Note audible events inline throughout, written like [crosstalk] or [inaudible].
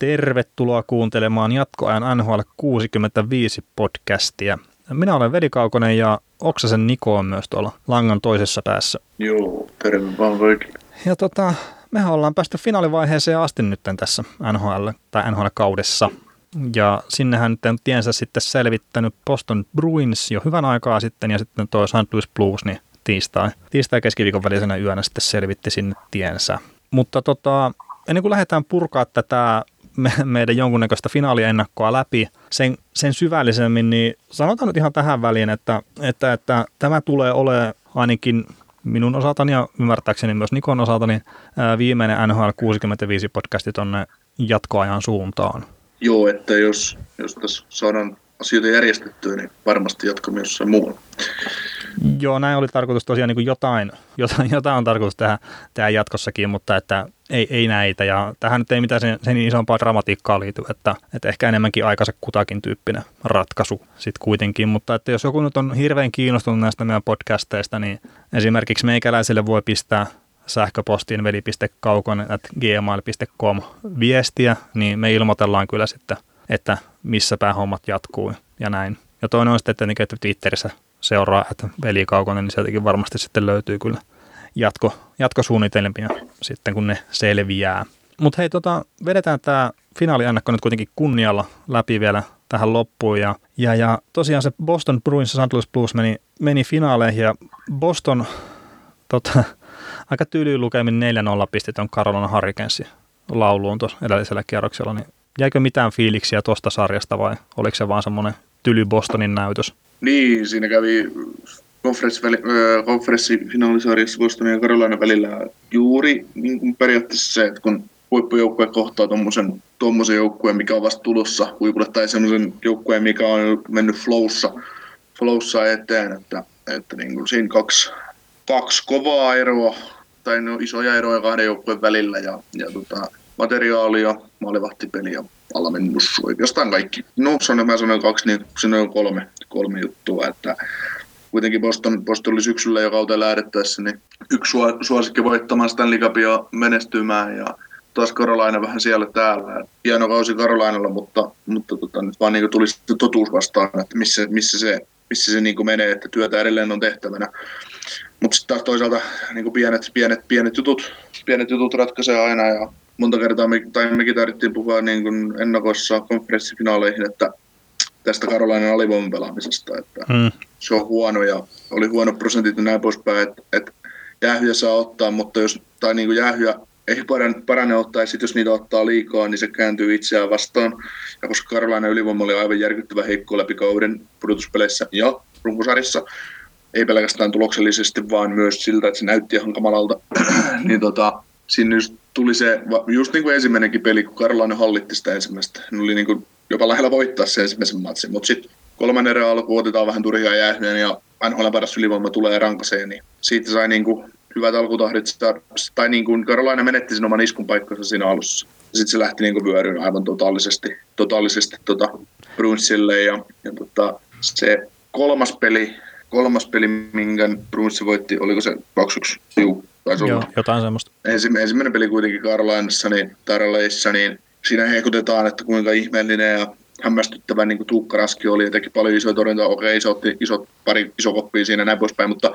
Tervetuloa kuuntelemaan jatkoajan NHL 65 podcastia. Minä olen Veli Kaukonen ja Oksasen Niko on myös tuolla langan toisessa päässä. Joo, terve vaan kaikille. Ja tota, mehän ollaan päästy finaalivaiheeseen asti nyt tässä NHL tai NHL-kaudessa. Ja sinnehän nyt tiensä sitten selvittänyt Boston Bruins jo hyvän aikaa sitten ja sitten tuo St. Louis Blues niin tiistai, tiistai keskiviikon välisenä yönä sitten selvitti sinne tiensä. Mutta tota, ennen kuin lähdetään purkaa tätä me, meidän jonkunnäköistä finaaliennakkoa läpi sen, sen syvällisemmin, niin sanotaan nyt ihan tähän väliin, että, että, että tämä tulee olemaan ainakin minun osaltani ja ymmärtääkseni myös Nikon osaltani viimeinen NHL 65 podcasti tuonne jatkoajan suuntaan. Joo, että jos, jos tässä saadaan asioita järjestettyä, niin varmasti jatkamme jossain muualla. Joo, näin oli tarkoitus tosiaan niin kuin jotain, [laughs] jotain, jotain on tarkoitus tehdä, tehdä jatkossakin, mutta että ei, ei näitä. Ja tähän nyt ei mitään sen, sen isompaa dramatiikkaa liity, että, että ehkä enemmänkin aikaiset kutakin tyyppinen ratkaisu sitten kuitenkin. Mutta että jos joku nyt on hirveän kiinnostunut näistä meidän podcasteista, niin esimerkiksi meikäläiselle voi pistää sähköpostiin veli.kaukon.gmail.com viestiä, niin me ilmoitellaan kyllä sitten, että missä päin hommat jatkuu ja näin. Ja toinen on sitten, että Twitterissä seuraa, että veli Kaukonen, niin sieltäkin varmasti sitten löytyy kyllä jatko, jatkosuunnitelmia sitten, kun ne selviää. Mutta hei, tota, vedetään tämä finaaliannakko nyt kuitenkin kunnialla läpi vielä tähän loppuun. Ja, ja, ja tosiaan se Boston Bruins ja St. Louis Blues meni, meni finaaleihin ja Boston tota, [laughs] aika tyyliin lukemin 4-0 pisti tuon Carolina Hurricanesin lauluun tuossa edellisellä kierroksella, niin jäikö mitään fiiliksiä tuosta sarjasta vai oliko se vaan semmoinen tyly Bostonin näytös? Niin, siinä kävi konferenssifinaalisarjassa Bostonin ja Carolina välillä juuri niin kuin periaatteessa se, että kun huippujoukkue kohtaa tuommoisen tuommoisen joukkueen, mikä on vasta tulossa huipulle, tai semmoisen joukkueen, mikä on mennyt flowssa, flowssa eteen, että, että niin kuin siinä kaksi, kaksi kovaa eroa, tai no isoja eroja kahden joukkueen välillä, ja, ja tota, materiaalia, maalivahtipeliä, valmennus, oikeastaan kaikki. No, sanon, mä sanoin kaksi, niin on kolme, kolme juttua, että kuitenkin Boston, Boston oli syksyllä jo kautta lähdettäessä, niin yksi suosikki voittamaan Stanley Cupia menestymään ja taas Karolaina vähän siellä täällä. Hieno kausi Karolainalla, mutta, mutta tota, nyt vaan niin tuli sitten totuus vastaan, että missä, missä se, missä se niin menee, että työtä edelleen on tehtävänä. Mutta sitten taas toisaalta niin pienet, pienet, pienet, jutut, pienet jutut ratkaisee aina ja monta kertaa me, tai mekin tarvittiin puhua niin kuin ennakossa konferenssifinaaleihin, että tästä Karolainen alivoiman pelaamisesta, että hmm. se on huono ja oli huono prosentit ja näin poispäin, että, että jäähyjä saa ottaa, mutta jos, tai niin kuin jäähyjä ei parane ottaa, ja sitten jos niitä ottaa liikaa, niin se kääntyy itseään vastaan. Ja koska Karolainen ylivoima oli aivan järkyttävä heikko läpi kauden pudotuspeleissä ja runkosarjassa, ei pelkästään tuloksellisesti, vaan myös siltä, että se näytti ihan kamalalta, [clears throat] niin tota, siinä just tuli se, just niin kuin ensimmäinenkin peli, kun Karolainen hallitti sitä ensimmäistä, ne oli niin kuin jopa lähellä voittaa se ensimmäisen matsin, mutta sitten kolmannen erän alku otetaan vähän turhia jäähyjä ja NHL paras ylivoima tulee rankaseen, niin siitä sai niin kuin hyvät alkutahdit, tai niin kuin Karolainen menetti sen oman iskun paikkansa siinä alussa. Sitten se lähti niin kuin vyöryyn aivan totaalisesti, totaalisesti tota Bruinsille ja, ja tota, se kolmas peli, kolmas peli, minkä Bruins voitti, oliko se 2-1? Juu, taisi Joo, olla. jotain semmoista. Ensimmäinen, ensimmäinen peli kuitenkin Karolainassa, niin Taraleissa, niin siinä hehkutetaan, että kuinka ihmeellinen ja hämmästyttävä niin Tuukka Raski oli ja teki paljon isoja torjuntaa. Okei, iso, isot, pari iso koppia siinä näin poispäin, mutta,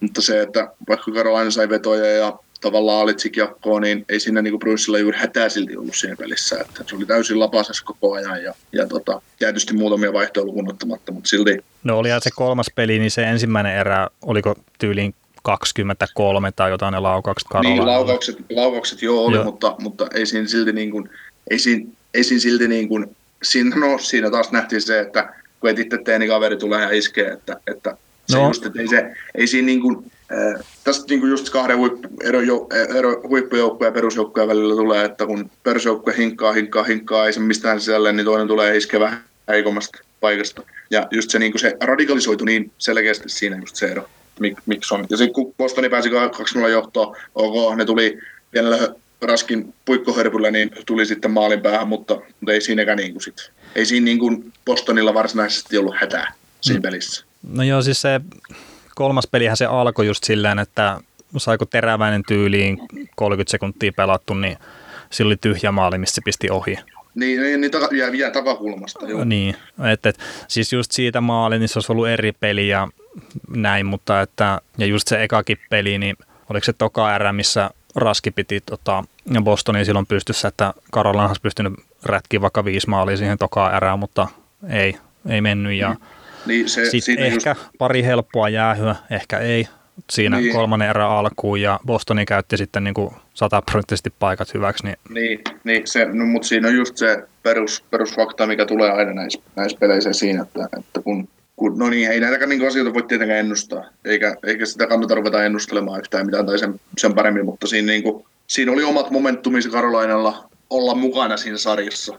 mutta se, että vaikka Karolaina sai vetoja ja tavallaan alitsik jakkoon, niin ei siinä niin Brunsilla juuri hätää silti ollut siinä pelissä. Että se oli täysin lapasessa koko ajan ja, ja tota, tietysti muutamia vaihtoja lukuun ottamatta, mutta silti. No oli se kolmas peli, niin se ensimmäinen erä, oliko tyyliin 23 tai jotain ne laukaukset Karolaina? Niin, laukaukset, laukaukset joo oli, joo. Mutta, mutta ei siinä silti niin kuin, ei siinä, ei siinä silti niin kuin, siinä, no, siinä taas nähtiin se, että kun et itse tee, niin kaveri tulee ja iskee, että, että se no. just, että ei, se, ei siinä niin kuin, äh, tästä niin kuin just kahden huippu, ero, ero huippujoukkojen ja perusjoukkojen välillä tulee, että kun perusjoukkue hinkkaa, hinkkaa, hinkkaa, ei se mistään sisälle, niin toinen tulee iskee vähän heikommasta paikasta. Ja just se, niin kuin se radikalisoitu niin selkeästi siinä just se ero, mik, miksi on. Ja sitten kun Bostoni pääsi 2-0 johtoon, ok, ne tuli pienellä raskin puikkohörpyllä niin tuli sitten maalin päähän, mutta, mutta ei siinäkään niin kuin sit, ei siinä niin kuin Bostonilla varsinaisesti ollut hätää siinä mm. pelissä. No joo, siis se kolmas pelihän se alkoi just silleen, että saiko teräväinen tyyliin 30 sekuntia pelattu, niin sillä oli tyhjä maali, missä se pisti ohi. Niin, niin, niin taka, jää, jää takakulmasta, joo. Niin, että et, siis just siitä maali, niin se olisi ollut eri peli ja näin, mutta että, ja just se ekakin peli, niin oliko se toka erä, missä Raski piti tota, Bostonin silloin pystyssä, että Karolan olisi pystynyt rätkiä vaikka viisi maalia siihen toka erään, mutta ei, ei mennyt. Ja Niin se, sitten siinä ehkä just, pari helppoa jäähyä, ehkä ei siinä Niin. kolmannen erän alkuun ja Bostoni käytti sitten niin sataprosenttisesti paikat hyväksi, niin niin, niin se, no, mutta siinä on just se perus, perusfakta, mikä tulee aina näissä, näissä peleissä siinä, että, että kun, kun, no niin, ei näitäkään niin asioita voi tietenkään ennustaa, eikä, eikä sitä kannata ruveta ennustelemaan yhtään mitään tai sen, sen paremmin, mutta siinä, niin kuin, siinä oli omat momentumissa Karolainalla olla mukana siinä sarjassa,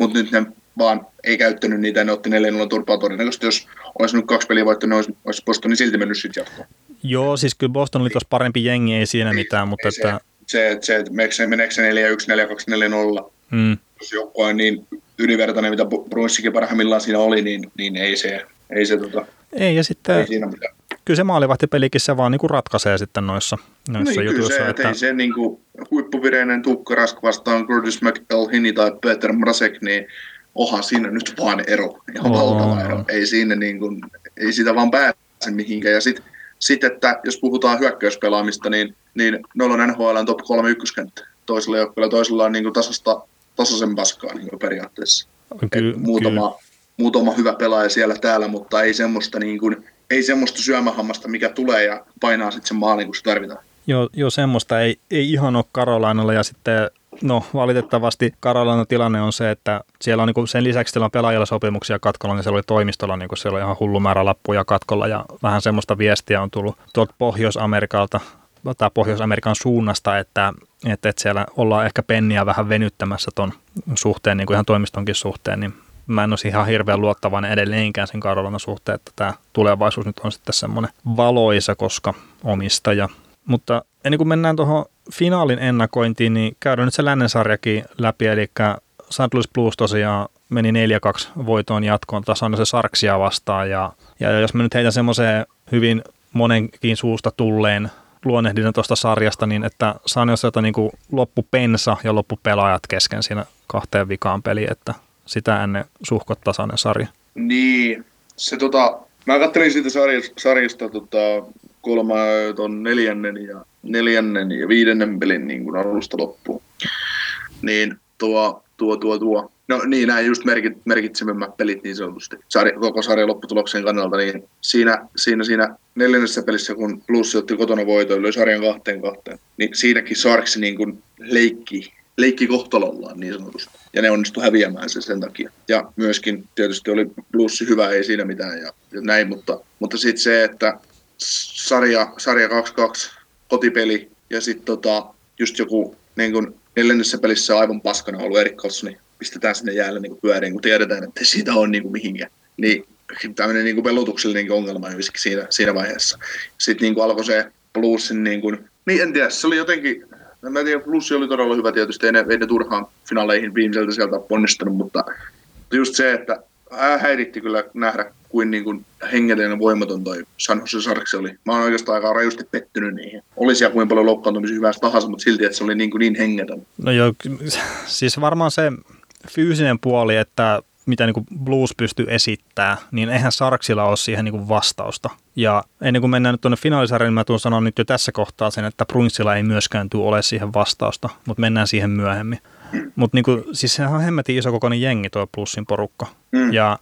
mutta nyt ne vaan ei käyttänyt niitä ne otti 4-0 turpaa. Todennäköisesti, jos olisi nyt kaksi peliä voittanut, niin olisi, olisi Bostoni silti mennyt sitten jatkoon. joo, siis kyllä Boston oli tuossa parempi jengi, ei siinä mitään, mutta Ei että, se, se, se, että meneekö se, meneekö se 4-1, 4-2, 4-0, mm, jos joku on niin ylivertainen, mitä Bruinssikin parhaimmillaan siinä oli, niin, niin ei se, ei se tota, ei ja sitten ei siinä mitään. kyllä se maalivahtipelikin se vaan niin kuin ratkaisee sitten noissa, noissa Niin, kyllä jutuissa. se, että ei se niin kuin, huippuvireinen Tukka Rask vastaan Curtis McElhinney tai Peter Mrazek, niin onhan siinä nyt vaan ero, ihan valtava ero. Ei siinä niin kuin, ei sitä vaan pääse mihinkään. Ja sitten, sit, että jos puhutaan hyökkäyspelaamista, niin, niin noilla on NHL top 3 ykköskenttä. Toisella joukkueella toisella on niin kuin tasasta, tasaisen paskaa niin kuin periaatteessa. ky, Et kyllä, muutama, hyvä pelaaja siellä täällä, mutta ei semmoista, niin kuin, ei semmoista syömähammasta, mikä tulee ja painaa sitten sen maalin, kun se tarvitaan. Joo, joo, semmoista ei, ei ihan ole Karolainalla ja sitten no valitettavasti Karolainan tilanne on se, että siellä on niin sen lisäksi siellä on pelaajilla sopimuksia katkolla, niin siellä oli toimistolla, niin siellä oli ihan hullu määrä lappuja katkolla ja vähän semmoista viestiä on tullut tuolta Pohjois-Amerikalta tai Pohjois-Amerikan suunnasta, että, että, että siellä ollaan ehkä penniä vähän venyttämässä ton suhteen, niin kuin ihan toimistonkin suhteen, niin mä en olisi ihan hirveän luottavainen edelleenkään sen Karolainen suhteen, että tämä tulevaisuus nyt on sitten semmoinen valoisa, koska omistaja. Mutta ennen kuin mennään tuohon finaalin ennakointiin, niin käydään nyt se lännen sarjakin läpi, eli St. Louis Blues tosiaan meni 4-2 voitoon jatkoon tasan se Sarksia vastaan, ja, ja jos mä nyt heitän semmoiseen hyvin monenkin suusta tulleen luonnehdinnan tuosta sarjasta, niin että San Joselta niin loppu pensa ja loppu pelaajat kesken siinä kahteen vikaan peliin, että sitä ennen suhkot tasainen sarja. Niin, se tota, mä kattelin siitä sarjasta, sarjasta tota, kolma, ton neljännen ja, neljännen ja viidennen pelin niin kuin alusta loppuun. Niin tuo, tuo, tuo, tuo. No niin, nämä just merkit, merkitsemämmät pelit niin sanotusti sarja, koko sarjan lopputuloksen kannalta, niin siinä, siinä, siinä neljännessä pelissä, kun Blues otti kotona voitoon, löi sarjan kahteen kahteen, niin siinäkin Sarksi niin kuin leikki, leikki kohtalollaan niin sanotusti. Ja ne onnistu häviämään sen sen takia. Ja myöskin tietysti oli Blues hyvä, ei siinä mitään ja, ja näin, mutta, mutta sitten se, että sarja, sarja 2-2, kotipeli ja sitten tota, just joku niin kun neljännessä pelissä aivan paskana ollut Erik niin pistetään sinne jäälle niin pyöriin, kun tiedetään, että siitä on niin kuin mihinkään. Niin tämmöinen niin velutuksellinen ongelma siinä, siinä vaiheessa. Sitten niin kuin alkoi se Bluesin, niin, kuin, niin en tiedä, se oli jotenkin, mä en tiedä, Blues oli todella hyvä tietysti, ei ne, ei ne turhaan finaaleihin viimeiseltä sieltä onnistunut, mutta just se, että häiritti kyllä nähdä, kuin, niin kuin hengellinen voimaton toi San Jose Sarksi oli. Mä oon oikeastaan aika rajusti pettynyt niihin. Oli siellä kuin paljon loukkaantumisia hyvästä tahansa, mutta silti, että se oli niin, kuin niin hengetön. No joo, siis varmaan se fyysinen puoli, että mitä niin kuin Blues pystyy esittämään, niin eihän Sarksilla ole siihen niin kuin vastausta. Ja ennen kuin mennään nyt tuonne finaalisarjaan, niin mä tuun sanoa nyt jo tässä kohtaa sen, että Bruinsilla ei myöskään tule ole siihen vastausta, mutta mennään siihen myöhemmin. Mutta niin siis sehän on hemmetin iso kokoinen jengi tuo Plussin porukka. Mm. Ja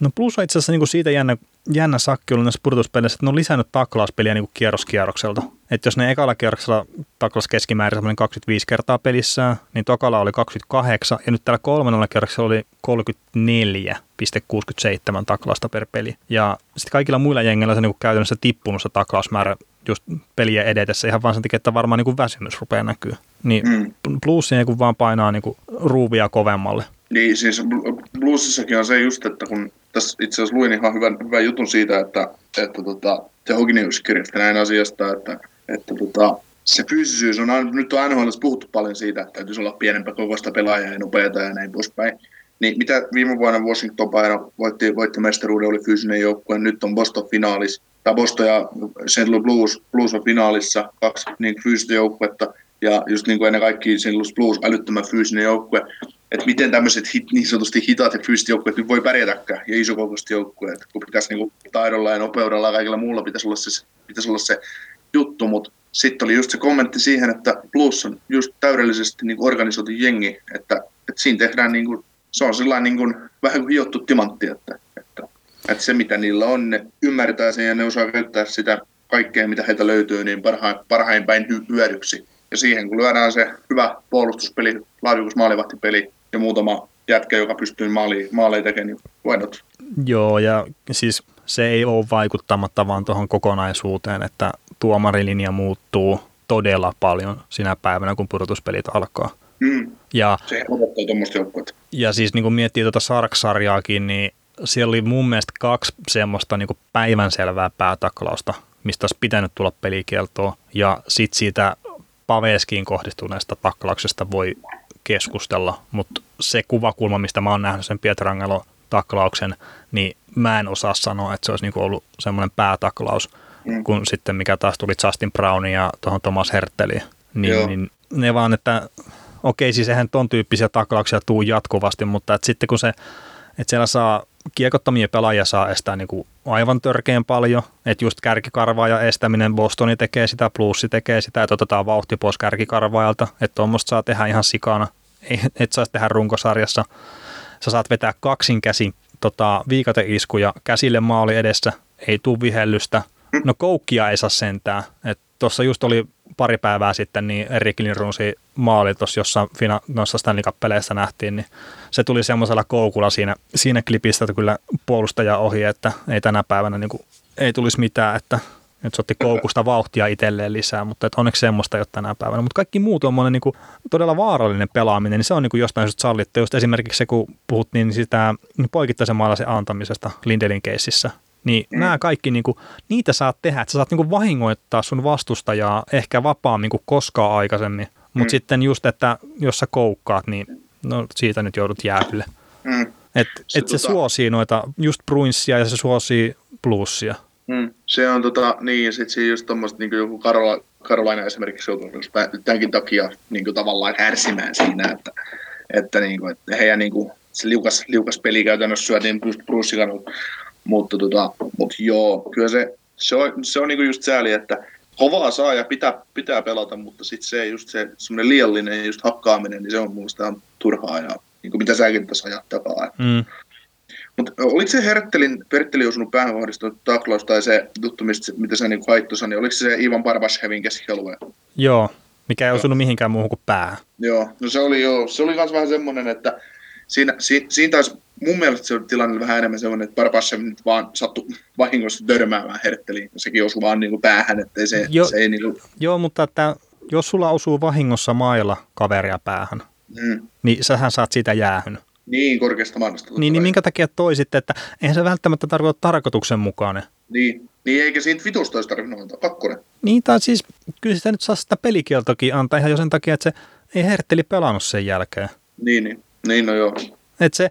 no Plus on itse asiassa niin siitä jännä, jännä sakki ollut näissä pudotuspeleissä, että ne on lisännyt taklauspeliä niin kierroskierrokselta. Että jos ne ekalla kierroksella taklas keskimäärin semmoinen 25 kertaa pelissään, niin tokalla oli 28 ja nyt tällä kolmannella kierroksella oli 34,67 taklausta per peli. Ja sitten kaikilla muilla jengillä se niin käytännössä tippunut se taklausmäärä just peliä edetessä ihan vaan sen takia, että varmaan niin kuin väsymys rupeaa näkyä. Niin mm. plussi niin vaan painaa niin kuin ruuvia kovemmalle. Niin siis bluesissakin on se just, että kun tässä itse asiassa luin ihan hyvän, hyvän jutun siitä, että, että tota, The Hognews kirjoitti näin asiasta, että, että tota, se fyysisyys on, nyt on NHL puhuttu paljon siitä, että täytyisi olla pienempää kokoista pelaajaa ja nopeata ja näin poispäin. Niin mitä viime vuonna Washington Paino voitti, voitti mestaruuden, oli fyysinen joukkue, nyt on Boston finaalis, tai Boston ja St. Louis Blues, Blues on finaalissa, kaksi niin fyysistä joukkuetta, ja just niin kuin ennen kaikkea St. Louis Blues älyttömän fyysinen joukkue, että miten tämmöiset hit, niin sanotusti hitaat ja fyysiset joukkueet voi pärjätäkään, ja isokokoiset joukkueet, kun pitäisi niin kuin taidolla ja nopeudella ja kaikilla muulla pitäisi olla se, pitäisi olla se juttu, mutta sitten oli just se kommentti siihen, että Blues on just täydellisesti niin organisoitu jengi, että, että siinä tehdään niin kuin, se on sellainen niin kuin, vähän kuin hiottu timantti, että, että, että, se mitä niillä on, ne ymmärtää sen ja ne osaa käyttää sitä kaikkea, mitä heiltä löytyy, niin parhain, parhain päin hyödyksi. Ja siihen kun lyödään se hyvä puolustuspeli, laadukas maalivahtipeli ja muutama jätkä, joka pystyy maali, maaleja tekemään, niin voinut. Joo, ja siis se ei ole vaikuttamatta vaan tuohon kokonaisuuteen, että tuomarilinja muuttuu todella paljon sinä päivänä, kun pudotuspelit alkaa. Mm. Ja, se odottaa tuommoista joukkuetta. Ja siis niin kun miettii tuota Sark-sarjaakin, niin siellä oli mun mielestä kaksi semmoista niin päivänselvää päätaklausta, mistä olisi pitänyt tulla pelikieltoa. Ja sitten siitä Paveskiin kohdistuneesta taklauksesta voi keskustella, mutta se kuvakulma, mistä mä oon nähnyt sen Pietrangelo taklauksen, niin mä en osaa sanoa, että se olisi niinku ollut semmoinen päätaklaus, mm. kun sitten mikä taas tuli Justin Brownin ja tuohon Thomas Herteliin. Niin, niin ne vaan, että okei, siis eihän ton tyyppisiä taklauksia tuu jatkuvasti, mutta että sitten kun se, että siellä saa kiekottomia pelaajia saa estää niin kuin aivan törkeän paljon, että just kärkikarvaaja estäminen, Bostoni tekee sitä, plussi tekee sitä, että otetaan vauhti pois kärkikarvaajalta, että tuommoista saa tehdä ihan sikana, et saisi tehdä runkosarjassa. Sä saat vetää kaksin käsin tota, viikateiskuja käsille maali edessä, ei tuu vihellystä. No koukkia ei saa sentää. Tuossa just oli pari päivää sitten, niin Erik Lindrunsi maali tuossa jossain fina, noissa Stanley Cup-peleissä nähtiin, niin se tuli semmoisella koukulla siinä, siinä klipissä, että kyllä puolustaja ohi, että ei tänä päivänä niin kuin, ei tulisi mitään, että nyt se otti koukusta vauhtia itselleen lisää, mutta että onneksi semmoista ei ole tänä päivänä. Mutta kaikki muu tuommoinen niin todella vaarallinen pelaaminen, niin se on niin kuin jostain just sallittu. Just esimerkiksi se, kun puhuttiin sitä poikittaisen maalaisen antamisesta Lindelin keississä, niin mm. nämä kaikki, niin kuin, niitä saat tehdä, että sä saat niin kuin vahingoittaa sun vastustajaa ehkä vapaammin kuin koskaan aikaisemmin. Mutta mm. sitten just, että jos sä koukkaat, niin no, siitä nyt joudut jäähylle. Mm. Että et se, se tota... suosii noita just Bruinsia ja se suosii plussia. Mm. Se on tota, niin, sit se just tommoset niin joku Karola, Karolaina esimerkiksi joutuu tämänkin takia niin kuin, tavallaan kärsimään siinä, että, että, niin kuin, että heidän niin kuin, se liukas, liukas peli käytännössä syötiin just Brucein mutta, tota, mutta joo, kyllä se, se on, se on niinku just sääli, että kovaa saa ja pitää, pitää pelata, mutta sitten se just se semmoinen liiallinen just hakkaaminen, niin se on muista turhaa ja niin kuin mitä säkin tässä ajat takaa. Mm. Mutta oliko se Herttelin, Herttelin osunut päähän kohdistunut taklaus tai se juttu, mistä, mitä sä niin haittosa, niin oliko se Ivan Barbashevin keskialue? Joo, mikä ei osunut mihinkään muuhun kuin päähän. Joo, no se oli joo, se oli myös vähän semmoinen, että siinä, si, siinä taisi mun mielestä se tilanne vähän enemmän sellainen, että Barbashev nyt vaan sattui vahingossa törmäämään Hertteliin. Sekin osui vaan niin kuin päähän, ettei se, jo, se ei niin kuin... Joo, mutta että jos sulla osuu vahingossa mailla kaveria päähän, mm. niin sähän saat siitä jäähyn. Niin, korkeasta maannasta. Niin, niin minkä takia toi sitten, että eihän se välttämättä tarkoita tarkoituksenmukainen. Niin, niin eikä siitä vitusta olisi tarvinnut antaa, kakkonen. Niin, tai siis kyllä sitä nyt saa sitä pelikieltokin antaa ihan jo sen takia, että se ei Hertteli pelannut sen jälkeen. Niin, niin. Niin, no joo. Että se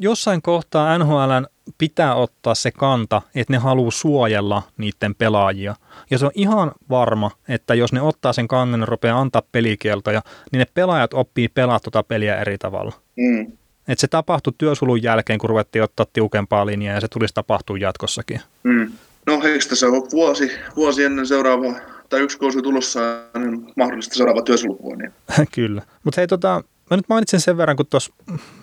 jossain kohtaa NHL pitää ottaa se kanta, että ne haluaa suojella niiden pelaajia. Ja se on ihan varma, että jos ne ottaa sen kannen ja rupeaa antaa pelikieltoja, niin ne pelaajat oppii pelaa tuota peliä eri tavalla. Mm. Et se tapahtui työsulun jälkeen, kun ruvettiin ottaa tiukempaa linjaa, ja se tulisi tapahtua jatkossakin. Mm. No heistä tässä on vuosi, vuosi ennen seuraavaa, tai yksi kausi tulossa, niin mahdollista seuraava työsulkua. Niin. [laughs] Kyllä. Mutta hei, tota, Mä nyt mainitsen sen verran, kun tuossa,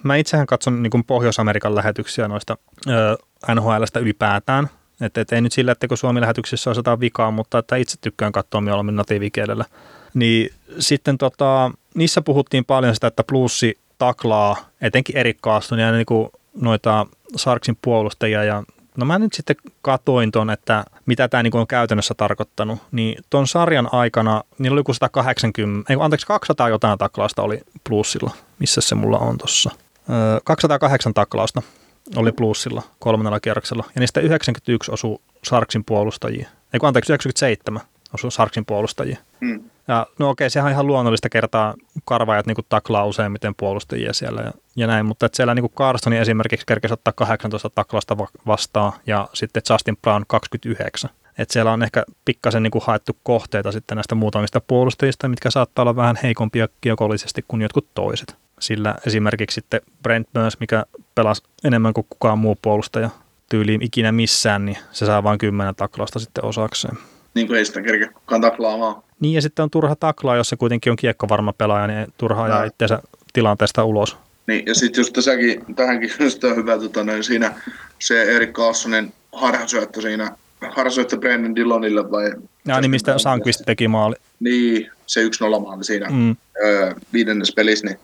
mä itsehän katson niin Pohjois-Amerikan lähetyksiä noista ö, NHLstä ylipäätään. Että et ei nyt sillä, että kun Suomi-lähetyksissä on vikaa, mutta että itse tykkään katsoa mieluummin natiivikielellä. Niin sitten tota, niissä puhuttiin paljon sitä, että plussi taklaa etenkin Erik Kaaston ja niin kuin noita Sarksin puolustajia ja No mä nyt sitten katoin ton, että mitä tämä niin on käytännössä tarkoittanut. Niin ton sarjan aikana, niillä oli joku 180, ei anteeksi 200 jotain taklausta oli plussilla. Missä se mulla on tossa? 208 taklausta oli plussilla kolmannella kierroksella. Ja niistä 91 osui Sarksin puolustajia. Ei anteeksi, 97 osui Sarksin puolustajia. Hmm. Ja no okei, sehän on ihan luonnollista kertaa karvaajat niin taklaa useimmiten puolustajia siellä ja, ja näin, mutta että siellä niin Carstoni esimerkiksi kerkesi ottaa 18 taklausta vastaan ja sitten Justin Brown 29. että siellä on ehkä pikkasen niin haettu kohteita sitten näistä muutamista puolustajista, mitkä saattaa olla vähän heikompia kiekollisesti kuin jotkut toiset. Sillä esimerkiksi sitten Brent Burns, mikä pelasi enemmän kuin kukaan muu puolustaja tyyliin ikinä missään, niin se saa vain kymmenen taklausta sitten osakseen. Niin kuin ei sitä kerkeä kukaan taklaamaan. Niin ja sitten on turha taklaa, jos se kuitenkin on kiekkovarma pelaaja, niin turha ajaa itseensä tilanteesta ulos. Niin, ja sitten just tässäkin, tähänkin [laughs] just on hyvä, tota, noin, siinä se Erik Carlsonin harhasyöttö siinä, harhasyöttö Brennan Dillonille vai... Ja niin mistä Sankvist teki maali. Niin, se 1-0 maali siinä mm. öö, viidennes pelissä, niin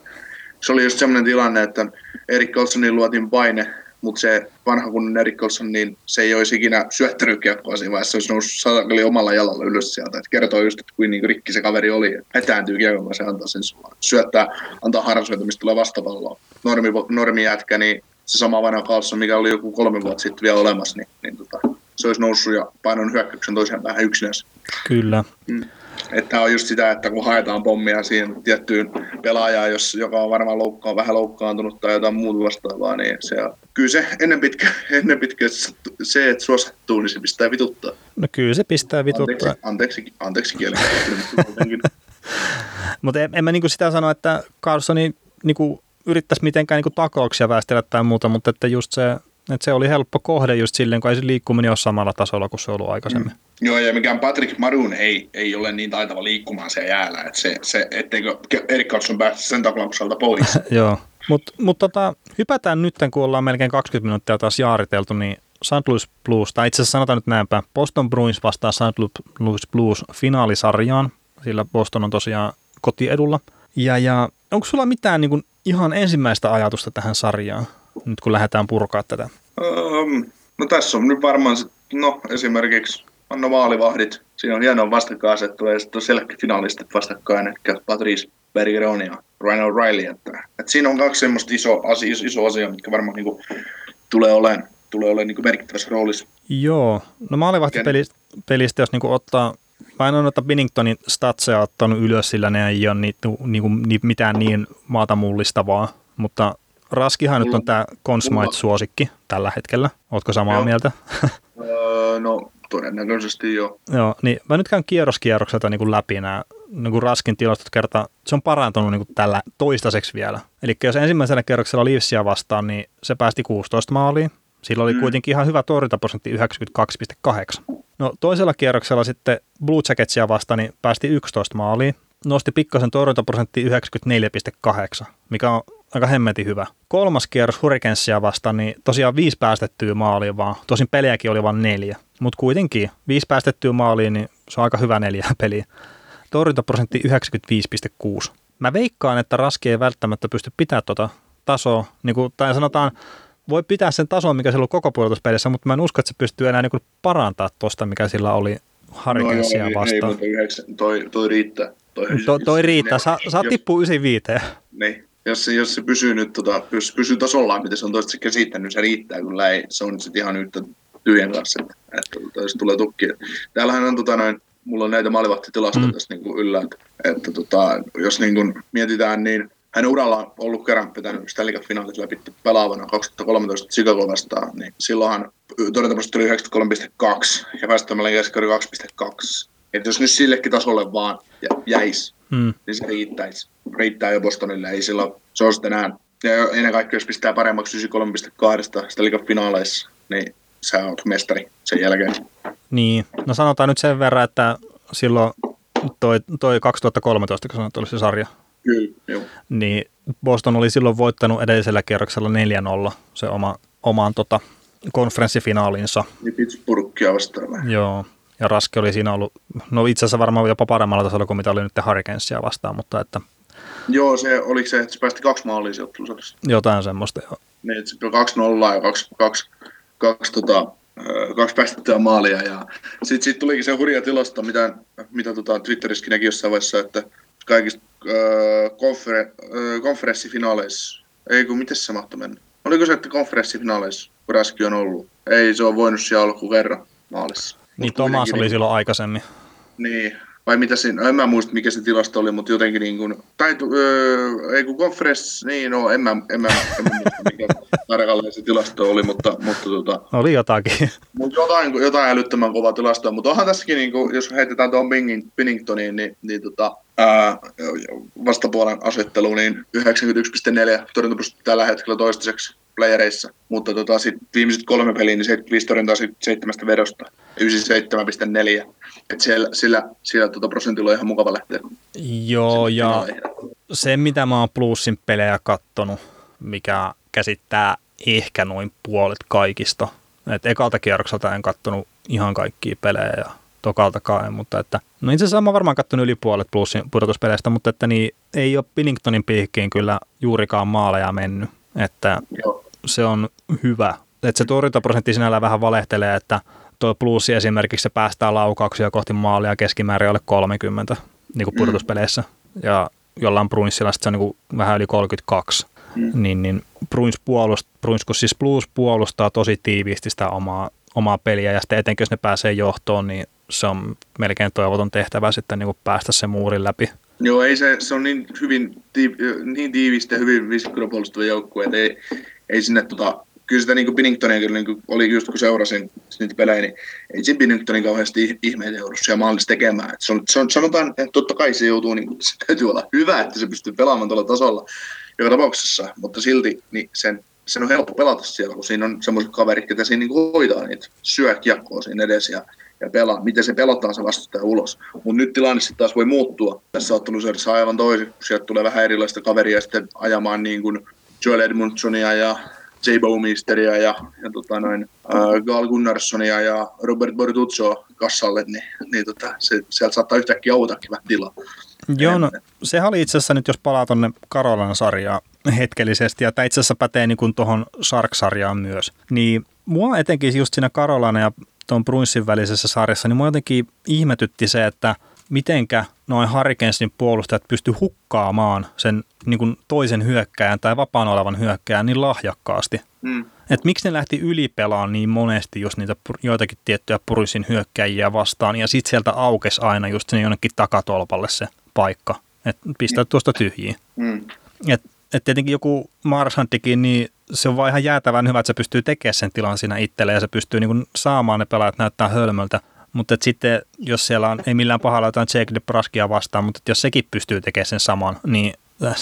se oli just semmoinen tilanne, että Erik Carlsonin luotiin paine, mutta se vanha kunnon Erik Carlson, niin se ei olisi ikinä syöttänyt kiekkoa siinä vaiheessa, se olisi noussut satakali omalla jalalla ylös sieltä. Et kertoo just, että kuin niinku rikki se kaveri oli, että etääntyy kiekkoa, se antaa sen syöttää, antaa harrasyötä, mistä tulee vastapalloa. Normi, normi jätkä, niin se sama vanha Carlson, mikä oli joku kolme vuotta sitten vielä olemassa, niin, niin tota, se olisi noussut ja painanut hyökkäyksen toiseen päähän yksinänsä. Kyllä. Mm. Että on just sitä, että kun haetaan pommia siihen tiettyyn pelaajaan, jos, joka on varmaan loukkaan, vähän loukkaantunut tai jotain muuta vastaavaa, niin se on, kyllä se ennen pitkä, ennen pitkä se, että sua sattuu, niin se pistää vituttaa. No kyllä se pistää vituttaa. Anteeksi, anteeksi, anteeksi kielen. [laughs] Mutta en, en mä niinku sitä sano, että Carlsoni niinku yrittäisi mitenkään niinku taklauksia väistellä tai muuta, mutta että just se et se oli helppo kohde just silleen, kun ei se liikkuminen ole samalla tasolla kuin se ollut aikaisemmin. Mm. Joo, ja mikään Patrick Marun ei, ei ole niin taitava liikkumaan siellä jäällä, että se, se, etteikö Erik Karlsson päästä sen taklaukselta pois. [laughs] Joo, mutta mut tota, hypätään nyt, kun ollaan melkein 20 minuuttia taas jaariteltu, niin St. Louis Blues, tai itse asiassa sanotaan nyt näinpä, Boston Bruins vastaa St. Louis Blues finaalisarjaan, sillä Boston on tosiaan kotiedulla. Ja, ja onko sulla mitään niin kuin, ihan ensimmäistä ajatusta tähän sarjaan? Nyt kun lähdetään purkaa tätä? Um, no tässä on nyt varmaan, no esimerkiksi Anno Maalivahdit, siinä on hienoa vastakkainasettua ja sitten on selkkäfinalistit vastakkain, eli Patrice Bergeron ja Ryan O'Reilly. Että, että siinä on kaksi semmoista iso asia, iso, iso asia mitkä varmaan niin kuin, tulee olemaan tulee olemaan niin merkittävässä roolissa. Joo, no maalivahtipelistä, jos niin ottaa, mä en ole noita Binningtonin statseja ottanut ylös, sillä ne ei ole ni, niin kuin, ni, mitään niin maata mullistavaa, mutta Raskihan nyt on tämä Consmite-suosikki tällä hetkellä. Ootko samaa joo. mieltä? öö, no todennäköisesti joo. Joo, niin mä nyt käyn kierroskierrokselta niin kuin läpi nämä niin kuin Raskin tilastot kertaa. Se on parantunut niin kuin tällä toistaiseksi vielä. Eli jos ensimmäisellä kierroksella Leafsia vastaan, niin se päästi 16 maaliin. Sillä oli mm. kuitenkin ihan hyvä torjuntaprosentti 92,8. No toisella kierroksella sitten Blue Jacketsia vastaan niin päästi 11 maaliin. Nosti pikkasen torjuntaprosentti 94,8, mikä on aika hemmetin hyvä. Kolmas kierros Hurricanesia vastaan, niin tosiaan viisi päästettyä maaliin vaan. Tosin peliäkin oli vain neljä. Mutta kuitenkin viisi päästettyä maaliin, niin se on aika hyvä neljä [laughs] peliä. Torjuntaprosentti 95,6. Mä veikkaan, että Raski ei välttämättä pysty pitämään tuota tasoa, niin kuin, tai sanotaan, voi pitää sen tason, mikä sillä on koko puolustuspelissä, mutta mä en usko, että se pystyy enää niin parantaa tuosta, mikä sillä oli Hurricanesia no, vastaan. Ei, ei, toi, toi riittää. Toi, toi, toi riittää. Sa, saa tippua 95. Niin, jos se, jos se pysyy nyt tota, jos pysyy tasollaan, mitä se on toista käsittänyt, se riittää kyllä ei. Se on sitten ihan yhtä tyhjän kanssa, että, että tota, jos tulee tukki. Täällähän on tota, noin, mulla on näitä maalivahtitilastoja mm. tässä niin kuin yllä, että, että tota, jos niin kuin mietitään, niin hän uralla on ollut kerran pitänyt Stanley Cup-finaalit läpi pelaavana 2013 Chicago vastaan, niin silloinhan torjuntaprosentti oli 93,2 ja päästömällä keskikorri 2,2. Että jos nyt sillekin tasolle vaan jäisi, mm. niin se riittäisi. Riittää jo Bostonille, ei silloin, se on sitten enää. Ja ennen kaikkea, jos pistää paremmaksi 93,2 sitä liikan finaaleissa, niin sä oot mestari sen jälkeen. Niin, no sanotaan nyt sen verran, että silloin toi, toi 2013, kun sanoit, oli se sarja. Kyllä, joo. Niin Boston oli silloin voittanut edellisellä kierroksella 4-0 se oma, omaan tota, konferenssifinaalinsa. Niin Pittsburghia vastaan. Joo, ja Raske oli siinä ollut, no itse asiassa varmaan jopa paremmalla tasolla kuin mitä oli nyt Hurricanesia vastaan, mutta että... Joo, se oliko se, että se päästi kaksi maalia sieltä Jotain semmoista, joo. Niin, että se kaksi nollaa ja kaksi, kaksi, kaksi, tota, kaksi päästettyä maalia. Ja sitten sit tulikin se hurja tilasto, mitä, mitä tota Twitterissäkin näki jossain vaiheessa, että kaikista äh, konfer, äh, konferenssifinaaleissa, ei kun miten se mahtoi mennä? Oliko se, että konferenssifinaaleissa, kun Raski on ollut? Ei se on voinut siellä olla kuin kerran maalissa. Niin Tomas oli niin, silloin aikaisemmin. Niin, vai mitä siinä, en mä muista mikä se tilasto oli, mutta jotenkin niin kuin, tai öö, ei kun conference, niin no, en mä, en mä, en mä muista mikä. [laughs] tarkalleen se tilasto oli, mutta, mutta tota, Oli jotakin. [laughs] mutta jotain, jotain älyttömän kova tilasto. Mutta onhan tässäkin, niin kuin, jos heitetään tuohon Binningtoniin, niin, niin tota, ää, vastapuolen asettelu, niin 91,4 torjuntaprosentti tällä hetkellä toistaiseksi playereissa, mutta tota, sit viimeiset kolme peliä, niin 75 torjuntaa seitsemästä vedosta, 97,4. Et siellä, sillä, sillä tota prosentilla on ihan mukava lähteä. Joo, ja se mitä mä oon plussin pelejä kattonut, mikä käsittää ehkä noin puolet kaikista. Et ekalta kierrokselta en kattonut ihan kaikkia pelejä ja tokaltakaan, mutta että, no itse asiassa mä varmaan kattonut yli puolet plussin pudotuspeleistä, mutta että niin ei ole Pinningtonin piikkiin kyllä juurikaan maaleja mennyt, että Joo. Se on hyvä. Että se torjuntaprosentti sinällä vähän valehtelee, että tuo plussi esimerkiksi se päästää laukauksia kohti maalia keskimäärin alle 30 niin kuin pudotuspeleissä, ja jollain Bruinsilla se on niin kuin vähän yli 32. Mm. Niin, niin Bruins, puolust, Bruins, kun siis Blues puolustaa tosi tiiviisti sitä omaa, omaa peliä, ja sitten etenkin jos ne pääsee johtoon, niin se on melkein toivoton tehtävä sitten niin kuin päästä se muurin läpi. Joo, ei se, se on niin hyvin tiiv, niin tiivistä, hyvin visikkoa puolustava joukkue, että ei, ei sinne tota, kyllä sitä niin Binningtonia kyllä niin oli just kun seurasin niitä pelejä, niin ei siinä Binningtonin kauheasti ihmeitä joudu siellä maalissa tekemään. Et se on, se on, sanotaan, että totta kai se joutuu, niin [laughs] se täytyy olla hyvä, että se pystyy pelaamaan tuolla tasolla joka tapauksessa, mutta silti niin sen, sen on helppo pelata siellä, kun siinä on semmoiset kaverit, jotka siinä niin hoitaa niitä, syö kiekkoa siinä edes ja, ja pelaa, miten se pelataan se vastustaja ulos. Mutta nyt tilanne sitten taas voi muuttua tässä ottelusarjassa aivan toisin, kun sieltä tulee vähän erilaista kaveria sitten ajamaan niin kuin Joel Edmundsonia ja J. Bowmisteria ja, ja tota noin, äh, Gal Gunnarssonia ja Robert Bortuzzo kassalle, niin, niin tota, se, sieltä saattaa yhtäkkiä autakin vähän tilaa. Joo, no, sehän oli itse asiassa nyt, jos palaa tuonne Karolan sarjaan hetkellisesti, ja tämä itse asiassa pätee niin tuohon Shark-sarjaan myös, niin mua etenkin just siinä Karolana ja tuon Bruinsin välisessä sarjassa, niin mua jotenkin ihmetytti se, että mitenkä noin Hurricanesin puolustajat pysty hukkaamaan sen niin kuin toisen hyökkäjän tai vapaan olevan hyökkäjän niin lahjakkaasti. Mm. Et miksi ne lähti ylipelaan niin monesti, jos niitä joitakin tiettyjä Bruinsin hyökkäjiä vastaan, ja sitten sieltä aukesi aina just sinne jonnekin takatolpalle se paikka, että pistää tuosta tyhjiin. Mm. Et, et tietenkin joku Marshantikin, niin se on vaan ihan jäätävän hyvä, että se pystyy tekemään sen tilan siinä itselle ja se pystyy niin kuin saamaan ne pelaajat näyttää hölmöltä. Mutta sitten, jos siellä on, ei millään pahalla jotain Jake Braskia vastaan, mutta jos sekin pystyy tekemään sen saman, niin [laughs]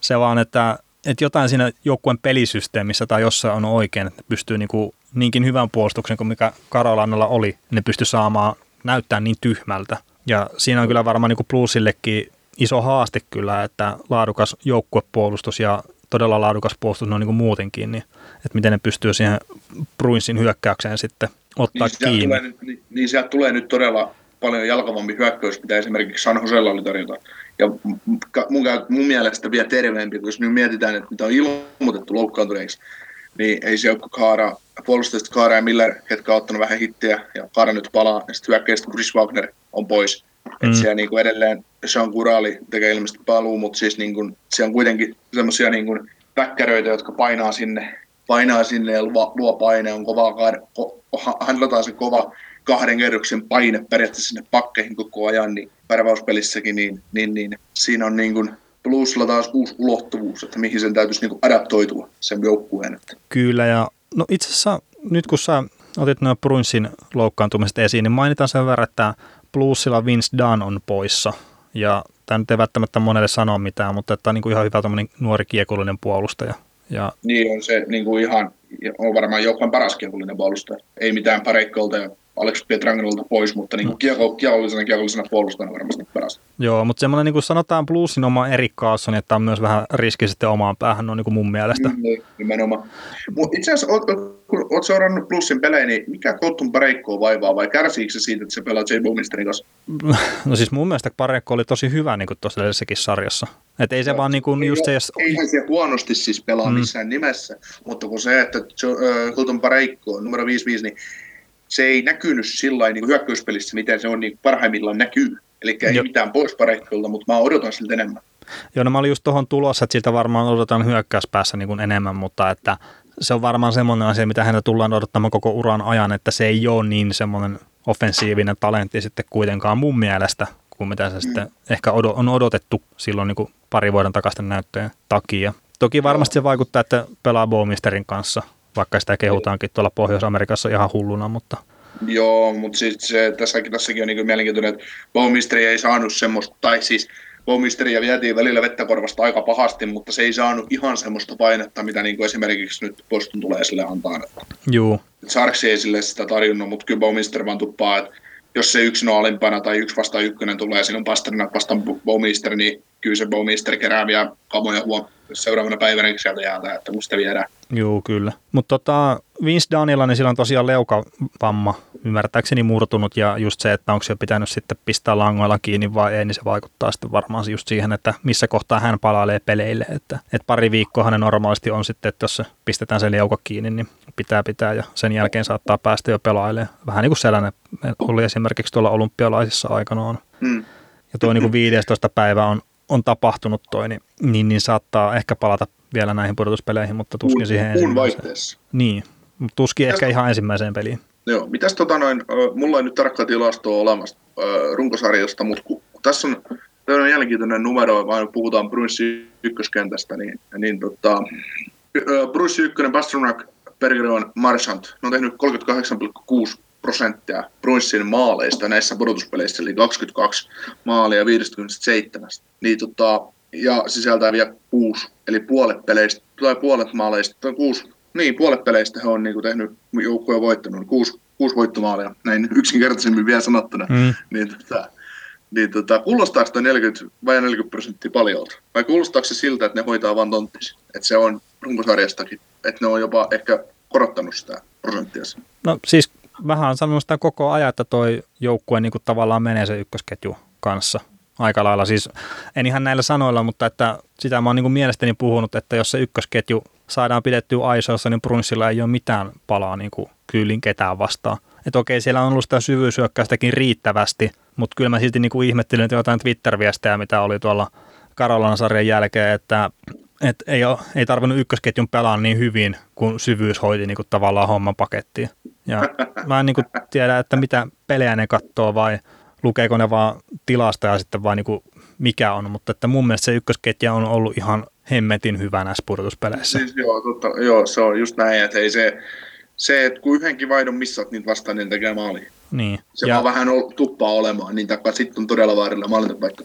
se vaan, että, että jotain siinä joukkueen pelisysteemissä tai jossain on oikein, että pystyy niin kuin, niinkin hyvän puolustuksen kuin mikä Karolannalla oli, ne pystyy saamaan näyttää niin tyhmältä. Ja siinä on kyllä varmaan niin Plusillekin iso haaste kyllä, että laadukas joukkuepuolustus ja todella laadukas puolustus on niin kuin muutenkin, niin että miten ne pystyy siihen Bruinsin hyökkäykseen sitten ottaa niin kiinni. Tulee, niin, niin sieltä tulee nyt todella paljon jalkavampi hyökkäys, mitä esimerkiksi San Josella oli tarjota. Ja mun, mun mielestä vielä terveempi, kun jos nyt mietitään, että mitä on ilmoitettu loukkaantuneeksi, niin ei se ole Kaara, puolustajista Kaara ja Miller, ketkä on ottanut vähän hittiä, ja Kaara nyt palaa, ja sitten hyökkäistä Chris Wagner on pois. Mm. Että siellä niin kuin edelleen Sean Kurali tekee ilmeisesti paluu, mutta siis niin kuin, siellä on kuitenkin semmoisia niin kuin väkkäröitä, jotka painaa sinne, painaa sinne ja luo, luo paine, on kovaa, ko, se kova kahden kerroksen paine periaatteessa sinne pakkeihin koko ajan, niin värväyspelissäkin, niin, niin, niin siinä on niin kuin plusilla taas uusi ulottuvuus, että mihin sen täytyisi niin kuin adaptoitua sen joukkueen. Kyllä, ja no itse asiassa nyt kun sä otit nuo Bruinsin loukkaantumiset esiin, niin mainitaan sen verran, että Bluesilla Vince Dunn on poissa. Ja tämä nyt ei välttämättä monelle sanoa mitään, mutta tämä on niin kuin ihan hyvä nuori kiekollinen puolustaja. Ja... Niin on se niin kuin ihan, on varmaan joukkueen paras kiekollinen puolustaja. Ei mitään pareikkolta ja Alex Pietrangelolta pois, mutta niin kiekko, kiekollisena, kiekollisena puolustajana varmasti paras. Joo, mutta semmoinen niin kuin sanotaan bluesin oma Erik Carlson, että on myös vähän riski sitten omaan päähän, on niin kuin mun mielestä. Mm, niin, nimenomaan. Mutta itse asiassa, oot, kun oot seurannut bluesin pelejä, niin mikä Kottun pareikkoa vaivaa vai kärsiikö se siitä, että se pelaa J. Bowmisterin kanssa? [laughs] No siis mun mielestä pareikko oli tosi hyvä niin kuin tuossa edellisessäkin sarjassa. Että ei se no, vaan niin kuin ei, just se... Eihän se huonosti siis pelaa mm. missään nimessä, mutta kun se, että Colton Pareikko numero 55, niin se ei näkynyt sillä niin hyökkäyspelissä, miten se on niin parhaimmillaan näkyy. Eli ei jo. mitään pois pareikkolta, mutta mä odotan siltä enemmän. Joo, no mä olin just tuohon tulossa, että siltä varmaan odotan hyökkäyspäässä niin kuin enemmän, mutta että se on varmaan semmoinen asia, mitä häntä tullaan odottamaan koko uran ajan, että se ei ole niin semmoinen offensiivinen talentti sitten kuitenkaan mun mielestä, kuin mitä se mm. sitten ehkä on odotettu silloin niin kuin pari vuoden takaisten näyttöjen takia. Toki varmasti se vaikuttaa, että pelaa Bowmisterin kanssa, vaikka sitä kehutaankin tuolla Pohjois-Amerikassa ihan hulluna, mutta Joo, mutta siis se, tässäkin, tässäkin on niin mielenkiintoinen, että Bowmisteri ei saanut semmoista, tai siis Bowmisteria vietiin välillä vettä korvasta aika pahasti, mutta se ei saanut ihan semmoista painetta, mitä niin kuin esimerkiksi nyt Boston tulee sille antaa. Juu. Sarksi ei sille sitä tarjonnut, mutta kyllä Bowmister vaan tuppaa, että jos se yksi on alimpana tai yksi vasta ykkönen tulee on Pasternak vastaan Bowmister, niin kyllä se Bowmister kerää vielä kamoja huom- seuraavana päivänä sieltä jäältä, että musta viedään. Joo, kyllä. Mutta tota, Vince Daniela, niin sillä on tosiaan leukavamma ymmärtääkseni murtunut ja just se, että onko se pitänyt sitten pistää langoilla kiinni vai ei, niin se vaikuttaa sitten varmaan just siihen, että missä kohtaa hän palailee peleille. Että, että pari viikkoa ne normaalisti on sitten, että jos se pistetään se leuka kiinni, niin pitää pitää ja sen jälkeen saattaa päästä jo pelailemaan. Vähän niin kuin sellainen oli esimerkiksi tuolla olympialaisissa aikanaan. Hmm. Ja tuo niin kuin 15 päivä on, on tapahtunut toi, niin, niin, niin saattaa ehkä palata vielä näihin pudotuspeleihin, mutta tuskin siihen Kuun vaihteessa. Niin, mutta tuskin Mitäs ehkä ihan ensimmäiseen peliin. Joo, mitäs tota noin, mulla ei nyt tarkkaa tilastoa olemassa runkosarjasta, mutta kun, kun tässä on on jälkikäinen numero, vaan puhutaan Brunssi ykköskentästä, niin, niin tota, Brunssi ykkönen, Pasternak, Bergeron, Marchant, ne on tehnyt 38,6 prosenttia Brunssin maaleista näissä pudotuspeleissä, eli 22 maalia 57. Niin, tota, ja sisältää vielä kuusi, eli puolet peleistä, tai puolet maaleista, tai kuusi niin, puolet peleistä he on niin kuin, tehnyt joukkoja voittanut, kuusi, kuusi voittomaalia, näin yksinkertaisemmin vielä sanottuna. Mm. Niin, tota, niin tota, kuulostaako tämä 40 vai 40 prosenttia paljolta? Vai kuulostaako se siltä, että ne hoitaa vain tonttisi? Että se on runkosarjastakin, että ne on jopa ehkä korottanut sitä prosenttia. No siis vähän on sanonut sitä koko ajan, että toi joukkue niin kuin tavallaan menee se ykkösketju kanssa aika lailla. Siis en ihan näillä sanoilla, mutta että sitä mä oon niin kuin mielestäni puhunut, että jos se ykkösketju saadaan pidettyä aisoissa, niin Brunssilla ei ole mitään palaa niin kuin kyylin ketään vastaan. Että okei, siellä on ollut sitä syvyysyökkäystäkin riittävästi, mutta kyllä mä silti niin kuin ihmettelin että jotain Twitter-viestejä, mitä oli tuolla Karolanan sarjan jälkeen, että et ei, ole, ei tarvinnut ykkösketjun pelaa niin hyvin, kun syvyys hoiti niin kuin tavallaan homman pakettiin. Ja [laughs] mä en niin kuin tiedä, että mitä pelejä ne katsoo vai lukeeko ne vaan tilasta ja sitten vaan niin kuin mikä on, mutta että mun mielestä se ykkösketja on ollut ihan hemmetin hyvä näissä pudotuspeleissä. Siis joo, totta, joo, se on just näin, että ei se, se, että kun yhdenkin vaihdon missaat niitä vastaan, niin tekee maali. Niin. Se ja... vaan vähän tuppaa olemaan, niin takaa sitten on todella vaarilla maalintapaikka.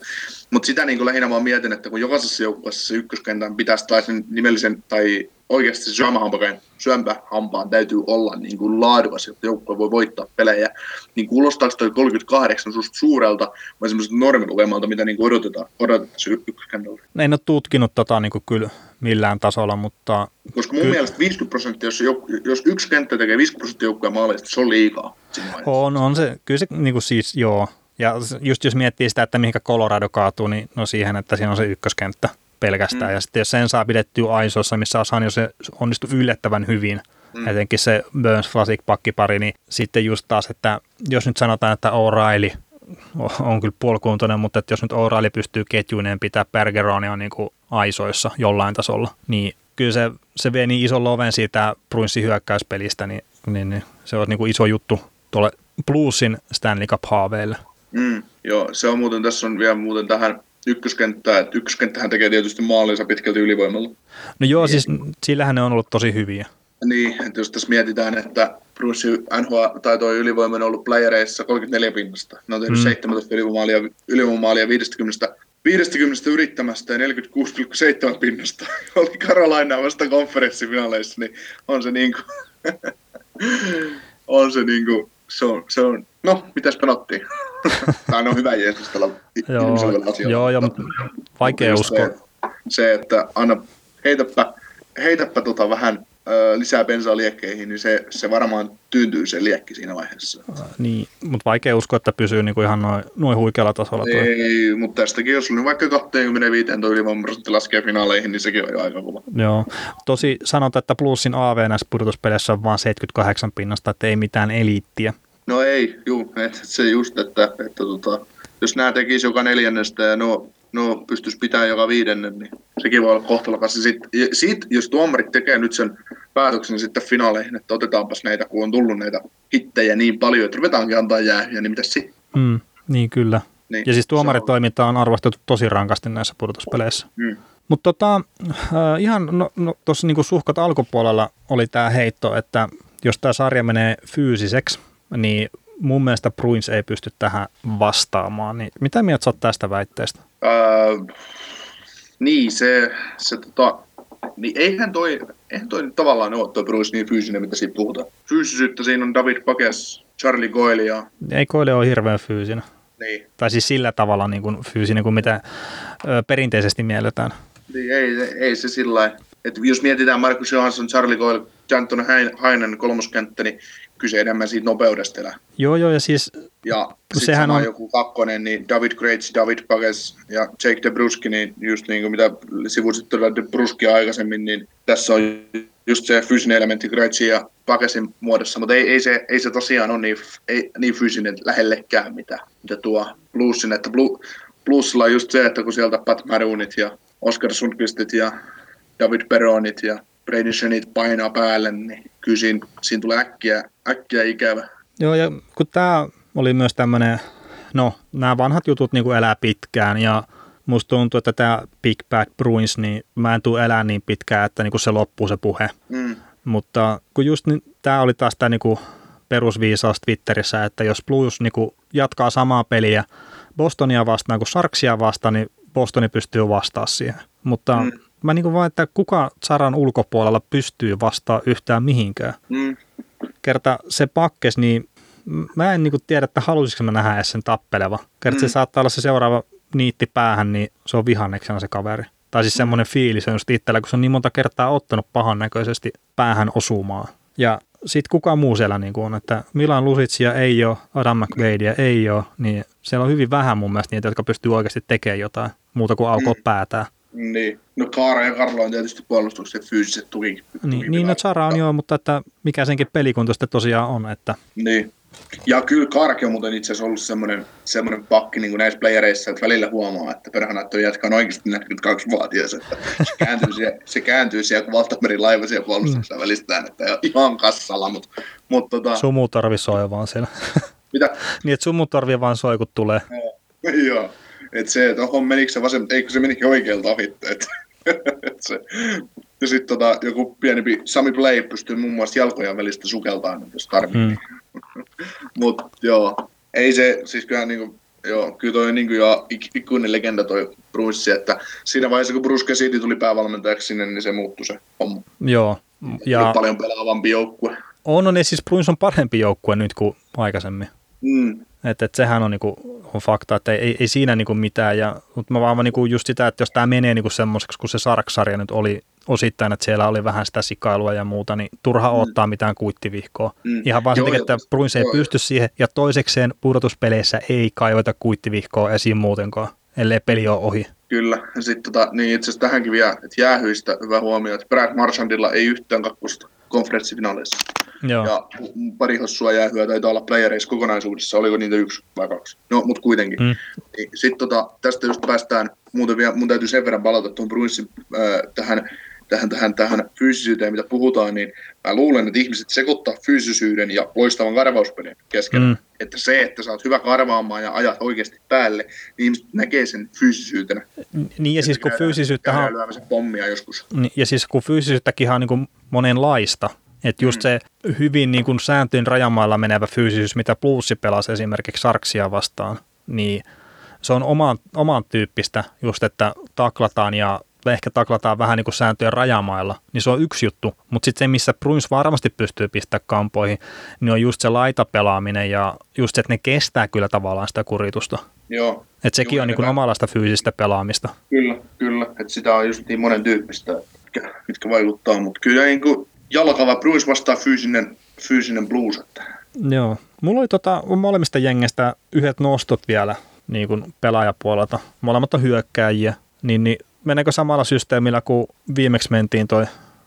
Mutta sitä niin lähinnä vaan mietin, että kun jokaisessa joukkueessa se ykköskentän pitäisi tai sen nimellisen tai oikeasti se syömähampaan, syömähampaan täytyy olla niin kuin laadukas, jotta joukkue voi voittaa pelejä. Niin kuulostaako toi 38 susta suurelta vai semmoiselta normilukemalta, mitä niin kuin odotetaan, odotetaan se ykköskentällä? En ole tutkinut tota niin kuin kyllä millään tasolla, mutta... Koska mun kyllä. mielestä 50 prosenttia, jos, jos yksi kenttä tekee 50 prosenttia joukkueen maaleista, se on liikaa. On, on se, kyllä se niin kuin siis joo. Ja just jos miettii sitä, että mihinkä Colorado kaatuu, niin no siihen, että siinä on se ykköskenttä pelkästään. Mm. Ja sitten jos sen saa pidettyä aisoissa, missä on se onnistu yllättävän hyvin, mm. etenkin se Burns Flasic pakkipari, niin sitten just taas, että jos nyt sanotaan, että O'Reilly on kyllä puolikuntoinen, mutta että jos nyt O'Reilly pystyy ketjuineen pitää Bergeronia niin kuin aisoissa jollain tasolla, niin kyllä se, se vie niin ison loven siitä Bruinsin hyökkäyspelistä, niin, niin, niin se on niin kuin iso juttu tuolle Bluesin Stanley Cup-haaveille. Mm, joo, se on muuten, tässä on vielä muuten tähän ykköskenttää, että ykköskenttähän tekee tietysti maalinsa pitkälti ylivoimalla. No joo, siis sillähän ne on ollut tosi hyviä. Niin, että jos tässä mietitään, että Bruce NHL tai tuo ylivoima on ollut playereissa 34 pinnasta. Ne on tehnyt mm. 17 ylivoimaalia, ylivoimaalia 50, 50 yrittämästä ja 46,7 pinnasta. [laughs] Oli Carolina vasta konferenssifinaaleissa, niin on se niin kuin, [laughs] on se niin kuin, se on, se on no, mitäs penottiin? [laughs] Tämä on hyvä jeesustella ihmiselle asioita. Joo, joo, mutta vaikea uskoa. Se, se, että anna, heitäpä, heitäpä tota vähän ö, lisää bensaa liekkeihin, niin se, se varmaan tyyntyy se liekki siinä vaiheessa. Niin, mutta vaikea uskoa, että pysyy niinku ihan noin noin huikealla tasolla. Toi. Ei, mutta tästäkin, jos on vaikka 25 tuo ylivoiman prosentti laskee finaaleihin, niin sekin on jo aika kova. Joo, tosi sanotaan, että plussin AV näissä pudotuspeleissä on vain 78 pinnasta, että ei mitään eliittiä. No ei, juu, et, se just, että, että tota, jos nämä tekisi joka neljännestä ja no, no pystyisi pitämään joka viidennen, niin sekin voi olla kohtalokas. Ja sit, jos tuomarit tekee nyt sen päätöksen sitten finaaleihin, että otetaanpas näitä, kun on tullut näitä hittejä niin paljon, että ruvetaankin antaa jäähyjä, niin mitä sitten? Mm, niin kyllä. Niin, ja siis tuomaritoiminta on arvostettu tosi rankasti näissä pudotuspeleissä. Mm. Mutta tota, äh, ihan no, no, tuossa niinku suhkat alkupuolella oli tämä heitto, että jos tämä sarja menee fyysiseksi, niin mun mielestä Bruins ei pysty tähän vastaamaan. Niin mitä mieltä sä oot tästä väitteestä? Öö, niin, se, se tota, niin eihän toi, eihän toi tavallaan ole toi Bruce niin fyysinen, mitä siitä puhutaan. Fyysisyyttä siinä on David Pakes, Charlie Goyle ja... Ei Goyle ole hirveän fyysinen. Niin. Tai siis sillä tavalla niin kuin fyysinen kuin mitä ö, perinteisesti mielletään. Niin, ei, ei se sillä että jos mietitään Markus Johansson, Charlie Goyle, Janton Hainen kolmoskenttä, niin kyse enemmän siitä nopeudesta elää. Joo, joo, ja siis... Ja sehän on joku kakkonen, niin David Greats, David Pages ja Jake DeBruski, niin just niin kuin mitä sivusit todella DeBruski aikaisemmin, niin tässä on just se fyysinen elementti Greitsin ja Pagesin muodossa, mutta ei, ei, se, ei se tosiaan ole niin, ei, niin fyysinen lähellekään, mitä, mitä tuo Bluesin, että Blue, Bluesilla on just se, että kun sieltä Pat Maroonit ja Oscar Sundqvistit ja David Peronit ja Brady Shenit painaa päälle, niin kyllä siinä, siinä tulee äkkiä, äkkiä ikävä. Joo, ja kun tämä oli myös tämmöinen, no nämä vanhat jutut niin kuin elää pitkään ja musta tuntuu, että tämä Big Bad Bruins, niin mä en tule elää niin pitkään, että niin kuin se loppuu se puhe. Mm. Mutta kun just niin, tämä oli taas tämä niin kuin perusviisaus Twitterissä, että jos Blues niin kuin jatkaa samaa peliä Bostonia vastaan kuin Sarksia vastaan, niin Bostoni pystyy vastaamaan siihen. Mutta mm mä niin vaan, että kuka Saran ulkopuolella pystyy vastaa yhtään mihinkään. Mm. Kerta se pakkes, niin mä en niin tiedä, että haluaisinko mä nähdä edes sen tappeleva. Kerta mm. se saattaa olla se seuraava niitti päähän, niin se on vihanneksena se kaveri. Tai siis mm. semmoinen fiilis on just itsellä, kun se on niin monta kertaa ottanut pahan näköisesti päähän osumaan. Ja sitten kuka muu siellä niin on, että Milan Lusitsia ei ole, Adam McVadea ei ole, niin siellä on hyvin vähän mun mielestä niitä, jotka pystyy oikeasti tekemään jotain muuta kuin alkoa mm. päätään. Niin. No Kaara ja Karlo on tietysti puolustukset fyysiset tuki. Niin, niin no Zara on joo, mutta että mikä senkin pelikunto sitten tosiaan on. Että... Niin. Ja kyllä Karki on muuten itse asiassa ollut semmoinen, semmoinen pakki niin kuin näissä playereissa, että välillä huomaa, että perhana, että jätkä on oikeasti 42-vuotias, että se kääntyy siellä, se kääntyy siellä kun Valtamerin laiva siellä puolustuksessa mm. välistään, että ihan kassalla, mutta, mutta tota... Sumutarvi soi vaan siellä. Mitä? niin, että sumutarvi vaan soi, kun tulee. Joo. Että se, että oho, menikö se vasen, eikö se menikin oikealta ohi, että et se, ja sitten tota, joku pienempi Sami Play pystyy muun muassa jalkojen välistä sukeltaan, jos tarvitsee. Mm. [laughs] Mutta joo, ei se, siis kyllä niinku, joo, kyllä toi niinku jo ikuinen legenda toi Bruce, että siinä vaiheessa kun Bruce Cassidy tuli päävalmentajaksi sinne, niin se muuttui se homma. Joo. Ja... paljon pelaavampi joukkue. On, on, siis Bruce on parempi joukkue nyt kuin aikaisemmin. Mm. Että et sehän on, niinku, on fakta, että ei, ei siinä niinku mitään. Ja, mutta mä vaan niinku just sitä, että jos tämä menee niinku semmoiseksi, kun se Sark-sarja nyt oli osittain, että siellä oli vähän sitä sikailua ja muuta, niin turha mm. ottaa mitään kuittivihkoa. Mm. Ihan vaan sen että Bruins ei joo, pysty siihen, ja toisekseen pudotuspeleissä ei kaivata kuittivihkoa esiin muutenkaan, ellei peli ole ohi. Kyllä, ja sitten tota, niin itse asiassa tähänkin vielä, että jäähyistä hyvä huomio, että Brad Marchandilla ei yhtään kakkosta konferenssifinaaleissa. Joo. Ja pari hossua jäähyä taitaa olla playereissa kokonaisuudessa, oliko niitä yksi vai kaksi? No, mutta kuitenkin. Mm. Niin, Sitten tota, tästä just päästään, muuten vielä, mun täytyy sen verran palata tuon Bruinsin äh, tähän, tähän, tähän, tähän fyysisyyteen, mitä puhutaan, niin mä luulen, että ihmiset sekoittaa fyysisyyden ja loistavan karvauspelin kesken. Mm. Että se, että sä oot hyvä karvaamaan ja ajat oikeasti päälle, niin ihmiset näkee sen fyysisyytenä. Niin ja siis kun fyysisyyttä... pommia joskus. Niin, ja siis kun fyysisyyttäkin on niin monenlaista, että just mm. se hyvin niin kuin sääntöjen rajamailla menevä fyysisyys, mitä plussi pelasi esimerkiksi Sarksia vastaan, niin se on oman, oman tyyppistä just, että taklataan ja ehkä taklataan vähän niin kuin sääntöjen rajamailla, niin se on yksi juttu. Mutta sitten se, missä Bruins varmasti pystyy pistämään kampoihin, niin on just se laitapelaaminen ja just se, että ne kestää kyllä tavallaan sitä kuritusta. Joo. Että sekin Joo, on niin kuin omanlaista fyysistä pelaamista. Kyllä, kyllä. Että sitä on just niin monen tyyppistä, mitkä, mitkä vaikuttaa. Mutta kyllä niin kuin jalkava Bruins vastaa fyysinen, fyysinen blues. Joo. Mulla oli tota, molemmista jengestä yhdet nostot vielä niin kuin pelaajapuolelta. Molemmat on hyökkääjiä. Niin, niin meneekö samalla systeemillä kuin viimeksi mentiin toi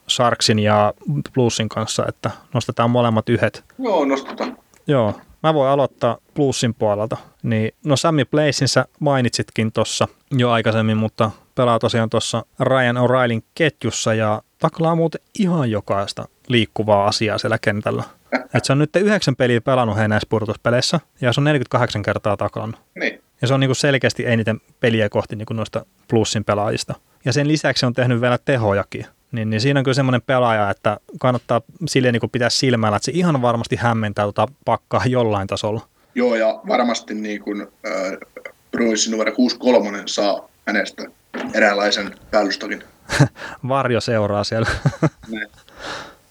Sharksin ja Bluesin kanssa, että nostetaan molemmat yhdet? Joo, nostetaan. Joo, mä voin aloittaa Bluesin puolelta. Niin, no Sammy Placein mainitsitkin tuossa jo aikaisemmin, mutta pelaa tosiaan tuossa Ryan O'Reillyn ketjussa ja taklaa muuten ihan jokaista liikkuvaa asiaa siellä kentällä. [laughs] Et se on nyt yhdeksän peliä pelannut heidän näissä purtuspeleissä ja se on 48 kertaa taklannut. Niin. Ja se on niinku selkeästi eniten peliä kohti niinku noista plussin pelaajista. ja sen lisäksi on tehnyt vielä tehojakin. Niin, niin siinä on kyllä semmoinen pelaaja, että kannattaa silleen niin pitää silmällä, että se ihan varmasti hämmentää tuota pakkaa jollain tasolla. Joo, ja varmasti niin kuin, äh, numero 63 saa hänestä eräänlaisen päällystokin. [laughs] Varjo seuraa siellä. [laughs]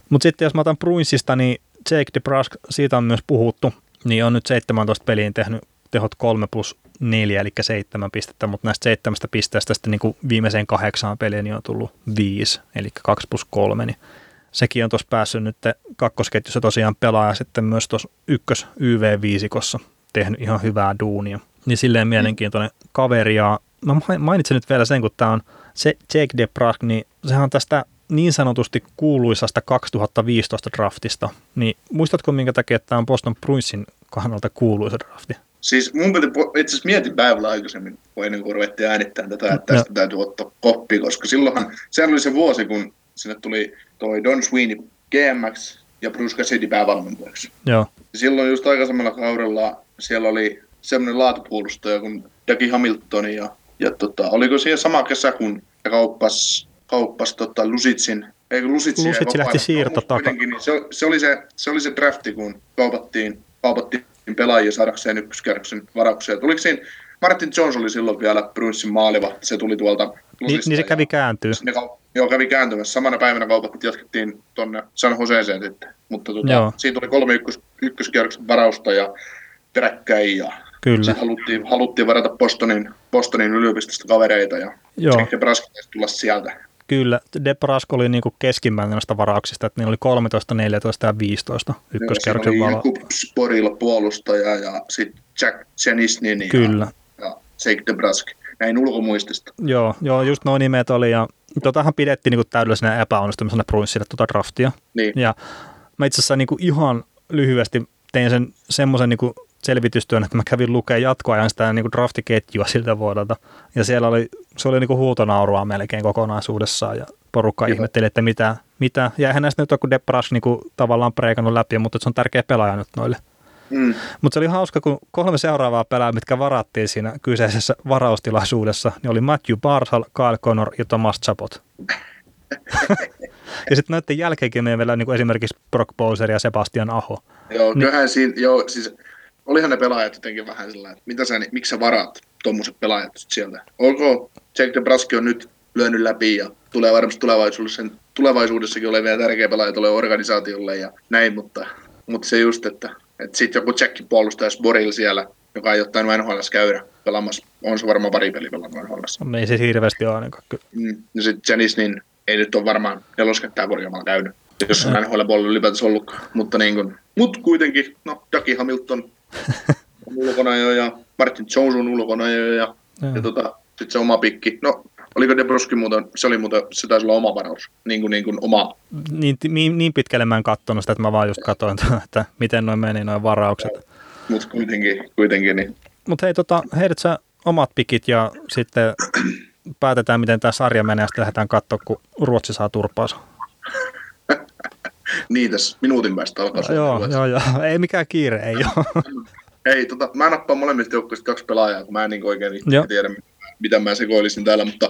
Mutta sitten jos mä otan Bruinsista, niin Jake DeBrusk, siitä on myös puhuttu, niin on nyt 17 peliin tehnyt tehot 3 plus 4, eli 7 pistettä, mutta näistä seitsemästä pisteestä sitten niin kuin viimeiseen kahdeksaan peliin niin on tullut 5, eli 2 plus 3, niin sekin on tuossa päässyt nyt kakkosketjussa tosiaan pelaaja sitten myös tuossa ykkös YV5-kossa tehnyt ihan hyvää duunia. Niin silleen mielenkiintoinen kaveri ja mä mainitsen nyt vielä sen, kun tämä on se Jake DeBrusk, niin sehän on tästä niin sanotusti kuuluisasta 2015 draftista, niin muistatko minkä takia tämä on Boston Bruinsin kannalta kuuluisa drafti? Siis mun piti itse asiassa mietin päivällä aikaisemmin, kun ennen kuin ruvettiin äänittämään tätä, että tästä no. täytyy ottaa koppi, koska silloinhan, sehän oli se vuosi, kun sinne tuli toi Don Sweeney GMX ja Bruce Cassidy päävalmentajaksi. Joo. Silloin just aikaisemmalla kaudella siellä oli semmoinen laatupuolustaja kuin Dougie Hamilton ja, ja tota, oliko siellä sama kesä, kun kauppas, kauppas tota Lusitsin Eikö Lusitsi, Lusitsi lähti siirto takaa. Niin se, se, oli se, se oli se drafti, kun kaupattiin, kaupattiin pelaajia saadakseen ykköskierroksen varauksia. Tuliko siinä, Martin Jones oli silloin vielä Bruinsin maaliva, se tuli tuolta Niin, niin se kävi kääntyä. Ne, joo, kävi kääntymässä. Samana päivänä kaupat jatkettiin tuonne San Joseeseen sitten. Mutta tuota, siitä tuli kolme ykkös, ykköskierroksen varausta ja peräkkäin ja Kyllä. Sitten haluttiin, haluttiin varata Bostonin, Bostonin yliopistosta kavereita ja Joo. Nebraska tulla sieltä. Kyllä, Debrask oli niin keskimmäinen noista varauksista, että niillä oli 13, 14 ja 15 ykköskerroksen valo. Sporilla puolustaja ja sitten Jack Janisnin Kyllä. ja, ja Jake Debrask, näin ulkomuistista. Joo, joo, just noin nimet oli ja totahan pidettiin niin täydellisenä epäonnistumisena Bruinsille tuota draftia. Niin. Ja mä itse asiassa niin ihan lyhyesti tein sen semmoisen niin selvitystyön, että mä kävin lukemaan jatkoajan sitä niin kuin draftiketjua siltä vuodelta. Ja siellä oli, se oli niin kuin huutonaurua melkein kokonaisuudessaan ja porukka Joo. ihmetteli, että mitä, mitä. Ja eihän näistä nyt ole, kun Depras niin kuin tavallaan preikannut läpi, mutta se on tärkeä pelaaja nyt noille. Mm. Mutta se oli hauska, kun kolme seuraavaa pelaajaa, mitkä varattiin siinä kyseisessä varaustilaisuudessa, niin oli Matthew Barsal, Kyle Connor ja Thomas Chapot. [laughs] ja sitten näiden jälkeenkin meillä vielä niin kuin esimerkiksi Brock Bowser ja Sebastian Aho. Joo, niin, kyllähän siinä, joo, siis olihan ne pelaajat jotenkin vähän sillä että mitä sä, miksi sä varaat tuommoiset pelaajat sieltä. Olko Jake DeBruski on nyt lyönyt läpi ja tulee varmasti tulevaisuudessa, tulevaisuudessakin ole vielä tärkeä pelaaja tulee organisaatiolle ja näin, mutta, mutta se just, että, että sitten joku Jackin puolustaja Boril siellä, joka ei ottanut NHL käydä pelaamassa, on se varmaan pari peli pelannut NHL. No, ei se hirveästi ole ainakaan. Mm. Ja sitten Janis, niin ei nyt ole varmaan neloskenttää korjaamalla käynyt, jos on NHL puolella ylipäätänsä ollut. Mutta niin kuin, mut kuitenkin, no Jackie Hamilton on ulkona jo ja Martin Jones on ulkona jo ja, ja, ja tota, sitten se oma pikki. No, oliko De Bruski muuten, se oli muuten, se taisi olla oma varaus, niin kuin, niin kuin oma. Niin, niin, niin pitkälle mä en katsonut sitä, että mä vaan just katsoin, että miten noin meni noin varaukset. Mutta kuitenkin, kuitenkin niin. Mutta hei, tota, heidät sä omat pikit ja sitten päätetään, miten tämä sarja menee, ja sitten lähdetään katsoa, kun Ruotsi saa turpaansa. Niin, tässä minuutin päästä alkaa no, Joo, joo, joo, ei mikään kiire, ei ole. [laughs] ei, tota, mä nappaan molemmista joukkueista kaksi pelaajaa, kun mä en niin oikein tiedä, mitä mä sekoilisin täällä, mutta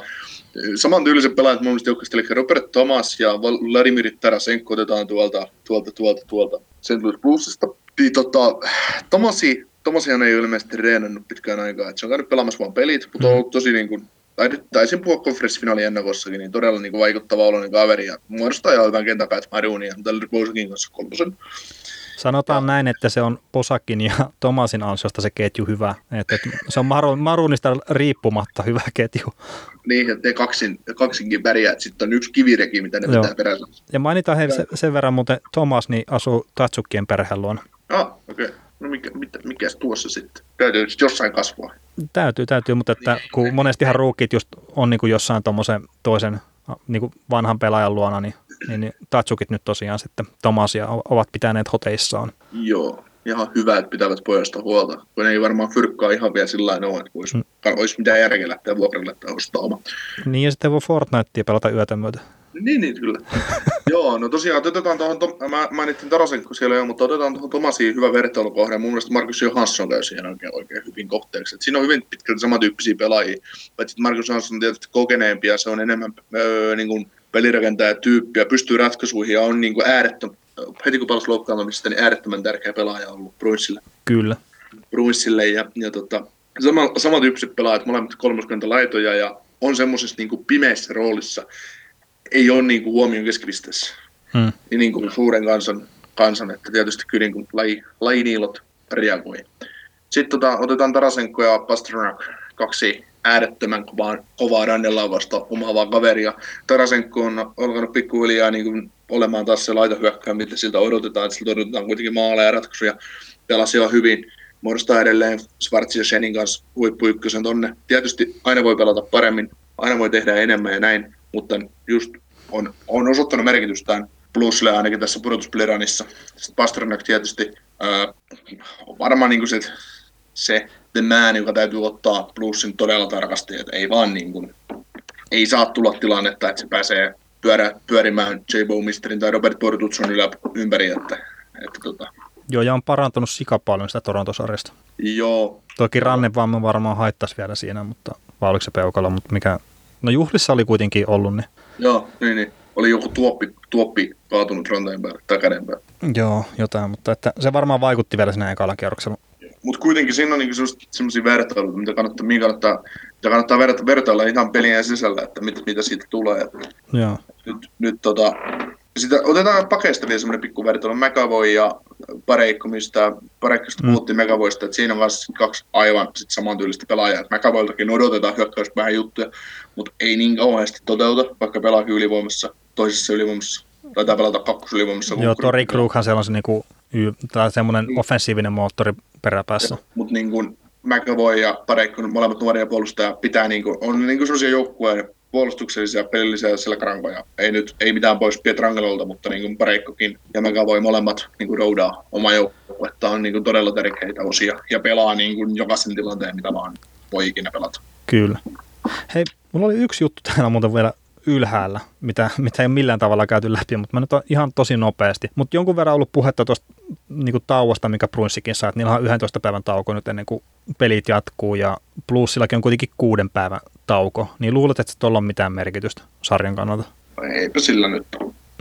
saman tyyliset pelaajat molemmista joukkueista, eli Robert Thomas ja Vladimir Tarasenko otetaan tuolta, tuolta, tuolta, tuolta St. Louis Bluesista. Niin, tota, Tomasi, Tomasihan ei ole ilmeisesti reenannut pitkään aikaa, että se on käynyt pelaamassa vaan pelit, mutta on ollut tosi niin kuin, taisin puhua konferenssifinaalin ennakossakin, niin todella niin kuin vaikuttava oloinen kaveri ja muodostaa ihan hyvän kentän päät Marunia, tällä Bosakin kanssa kolmosen. Sanotaan ja. näin, että se on Posakin ja [laughs] Tomasin ansiosta se ketju hyvä. Että, että se on Maru, Marunista riippumatta hyvä ketju. Niin, että ne kaksin, kaksinkin väriä, että sitten on yksi kivireki, mitä ne Joo. pitää perässä. Ja mainitaan he, sen, sen verran muuten, Tomas niin asuu Tatsukkien perheen luona. Ah, okei. Okay. No mikä, mikä, mikäs tuossa sitten? Täytyy jossain kasvaa. Täytyy, täytyy, mutta että kun monestihan ruukit just on niin kuin jossain tuommoisen toisen niin kuin vanhan pelaajan luona, niin, niin, niin Tatsukit nyt tosiaan sitten Tomasia ovat pitäneet hoteissaan. Joo, ihan hyvä, että pitävät pojasta huolta, kun ei varmaan fyrkkaa ihan vielä sillä tavalla että olisi, mm. olisi mitään järkeä lähteä vuokralle tai ostaa oma. Niin, ja sitten voi Fortnitea pelata yötä myötä. Niin, niin kyllä. [laughs] Joo, no tosiaan otetaan tuohon, to, mä mainitsin Tarasenko siellä jo, mutta otetaan tuohon Tomasiin hyvä vertailukohde. Mun mielestä Markus Johansson käy siihen oikein, oikein hyvin kohteeksi. Et siinä on hyvin pitkälti samantyyppisiä pelaajia, paitsi Markus Johansson on tietysti kokeneempi ja se on enemmän öö, niin kuin pelirakentaja tyyppi ja pystyy ratkaisuihin ja on niin kuin äärettömän, heti kun palasi loukkaantumista, niin äärettömän tärkeä pelaaja ollut Bruinsille. Kyllä. Bruinsille ja, ja tota, sama, samantyyppiset pelaajat, molemmat kolmoskanta laitoja ja on semmoisessa niin kuin pimeässä roolissa, ei ole niin kuin huomion keskipisteessä. Hmm. Niin, niin kuin suuren kansan, kansan, että tietysti kyllä niin kuin laji, lajiniilot reagoi. Sitten tota, otetaan Tarasenko ja Pasternak, kaksi äärettömän kovaa, kovaa rannelauvasta omaavaa kaveria. Tarasenko on alkanut pikkuhiljaa niin kuin olemaan taas se laitohyökkää, mitä siltä odotetaan, että siltä odotetaan kuitenkin maaleja ja ratkaisuja. Pelasi jo hyvin, muodostaa edelleen Schwarz ja Shenin kanssa huippuykkösen tonne. Tietysti aina voi pelata paremmin, aina voi tehdä enemmän ja näin, mutta just on, on osoittanut merkitystään plussille ainakin tässä pudotuspleranissa. Sitten Pasternak tietysti ää, on varmaan niin se, se the man, joka täytyy ottaa plussin todella tarkasti, että ei vaan niin kuin, ei saa tulla tilannetta, että se pääsee pyörä, pyörimään J. Misterin tai Robert Bortutson ympäri, että, että tota. Joo, ja on parantunut sika paljon sitä Torontosarjasta. Joo. Toki ranne vaan varmaan haittaisi vielä siinä, mutta vai oliko se peukalo, mutta mikä... No juhlissa oli kuitenkin ollut, niin Joo, niin, niin. Oli joku tuoppi, tuoppi kaatunut ranteen päälle tai käden päälle. Joo, jotain, mutta että se varmaan vaikutti vielä sinä ekalla kierroksella. Mutta kuitenkin siinä on niinku sellaisia vertailuja, mitä kannattaa, mitä kannattaa, mitä kannattaa verta, vertailla ihan pelien sisällä, että mitä, mitä siitä tulee. Joo. Nyt, nyt tota, sitä, otetaan pakeista vielä semmoinen pikku vertailu. McAvoy ja Pareikko, mistä Pareikkosta mm. puhuttiin McAvoysta, että siinä on myös kaksi aivan sit samantyylistä pelaajaa. McAvoyltakin odotetaan hyökkäys vähän juttuja, mutta ei niin kauheasti toteuta, vaikka pelaakin ylivoimassa, toisessa ylivoimassa. Taitaa pelata kakkosylivoimassa. Joo, Tori Krughan siellä on se niinku, tai semmoinen niin. offensiivinen moottori peräpäässä. Mutta niin kuin McAvoy ja Pareikko, molemmat nuoria puolustajia, pitää niin kuin, on niin kuin sellaisia joukkueen puolustuksellisia pelillisiä selkärankoja. Ei nyt ei mitään pois Pietrangelolta, mutta niin kuin Pareikkokin ja McAvoy molemmat niin kuin roudaa oma joukkuetta on niin kuin todella tärkeitä osia ja pelaa niin kuin jokaisen tilanteen, mitä vaan voi ikinä pelata. Kyllä. Hei, mulla oli yksi juttu täällä muuten vielä ylhäällä, mitä, mitä ei ole millään tavalla käyty läpi, mutta mä nyt on ihan tosi nopeasti. Mutta jonkun verran ollut puhetta tuosta niin tauosta, mikä Brunssikin saa, että niillä on 11 päivän tauko nyt ennen kuin pelit jatkuu ja plussillakin on kuitenkin kuuden päivän tauko, niin luulet, että tuolla on mitään merkitystä sarjan kannalta? Eipä sillä nyt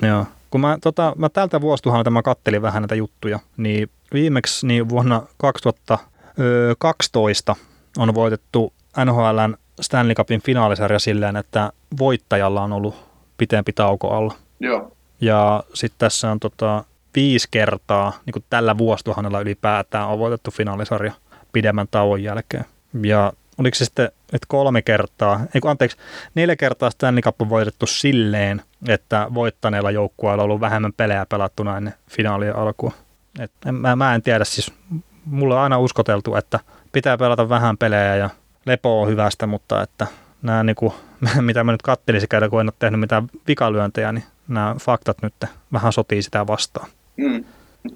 Joo. Kun mä, tota, mä tältä vuosituhannelta mä kattelin vähän näitä juttuja, niin viimeksi niin vuonna 2012 on voitettu NHLn Stanley Cupin finaalisarja silleen, että voittajalla on ollut pitempi tauko alla. Joo. Ja sitten tässä on tota, viisi kertaa niin kuin tällä vuosituhannella ylipäätään on voitettu finaalisarja pidemmän tauon jälkeen. Ja oliko se sitten, että kolme kertaa, ei kun anteeksi, neljä kertaa Stanley Cup on voitettu silleen, että voittaneella joukkueella on ollut vähemmän pelejä pelattuna ennen finaalien alkua. Et mä, mä en tiedä, siis mulla on aina uskoteltu, että pitää pelata vähän pelejä ja lepo on hyvästä, mutta että nämä, niin kuin, [laughs] mitä mä nyt kattelin sekä kun en ole tehnyt mitään vikalyöntejä, niin nämä faktat nyt vähän sotii sitä vastaan. Mm,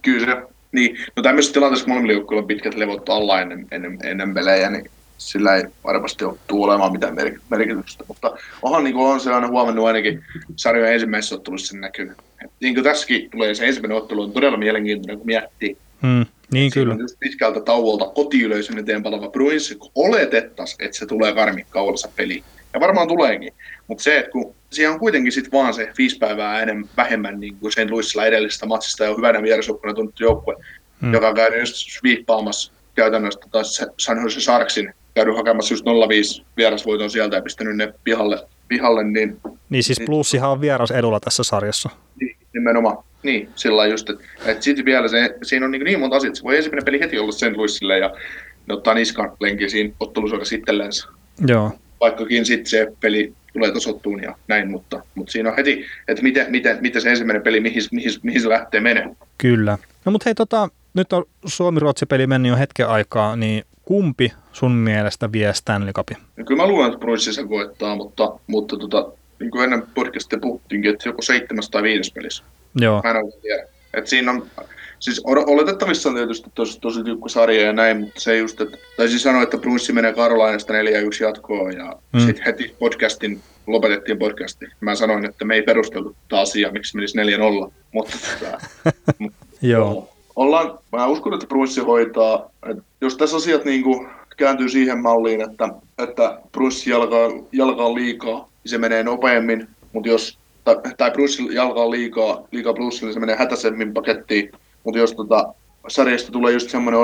kyllä se, niin. No tämmöisessä tilanteessa molemmilla joukkueilla on pitkät levot alla ennen, ennen, ennen pelejä, niin sillä ei varmasti ole olemaan mitään merkitystä. Mutta onhan niin kuin on se aina huomannut ainakin sarjojen ensimmäisessä ottelussa sen näkyy. niin kuin tässäkin tulee se ensimmäinen ottelu on todella mielenkiintoinen, kun miettii. Hmm, niin Siinä kyllä. On just pitkältä tauolta kotiyleisön eteen palava Bruins, kun oletettaisiin, että se tulee karmi kaulansa peli. Ja varmaan tuleekin. Mutta se, että kun siellä on kuitenkin sit vaan se viisi päivää enemmän, vähemmän niin kuin sen Luissilla edellisestä matsista ja on hyvänä vierasukkana tunnettu joukkue, hmm. joka käy just sviippaamassa käytännössä taas San Jose Sharksin käynyt hakemassa just 0-5 vierasvoiton sieltä ja pistänyt ne pihalle, pihalle niin... Niin siis plussihan on vieras edulla tässä sarjassa. Niin, nimenomaan. Niin, sillä just, että, että sitten vielä se, siinä on niin, niin monta asiaa, se voi ensimmäinen peli heti olla sen Luissille ja ne ottaa niskan lenkin siinä ottelussa joka itsellensä. Joo. Vaikkakin sitten se peli tulee tasottuun ja näin, mutta, mutta siinä on heti, että miten, miten, miten se ensimmäinen peli, mihin, mihin, mihin se lähtee menemään. Kyllä. No mutta hei, tota, nyt on Suomi-Ruotsi-peli mennyt jo hetken aikaa, niin kumpi sun mielestä vie Stanley Cupin? Ja kyllä mä luulen, että Bruins sen voittaa, mutta, mutta tota, niin kuin ennen podcastia puhuttiinkin, että joko seitsemäs tai viides pelissä. Joo. Mä en oikein tiedä. Et siinä on, siis oletettavissa on tietysti tosi, tosi tiukka sarja ja näin, mutta se just, että, tai siis sanoa, että Bruins menee Karolainasta 4-1 jatkoon ja mm. sitten heti podcastin lopetettiin podcasti. Mä sanoin, että me ei perusteltu tätä asiaa, miksi menisi 4-0. Mutta tota, [laughs] Joo. Ollaan, mä uskon, että Brunssi hoitaa, että jos tässä asiat niin kuin kääntyy siihen malliin, että, että Brunssi jalkaa, jalkaa liikaa, niin se menee nopeammin, mutta jos, tai, tai Brunssi jalkaa liikaa, liikaa Brunsille, niin se menee hätäisemmin pakettiin, mutta jos tota, sarjasta tulee just semmoinen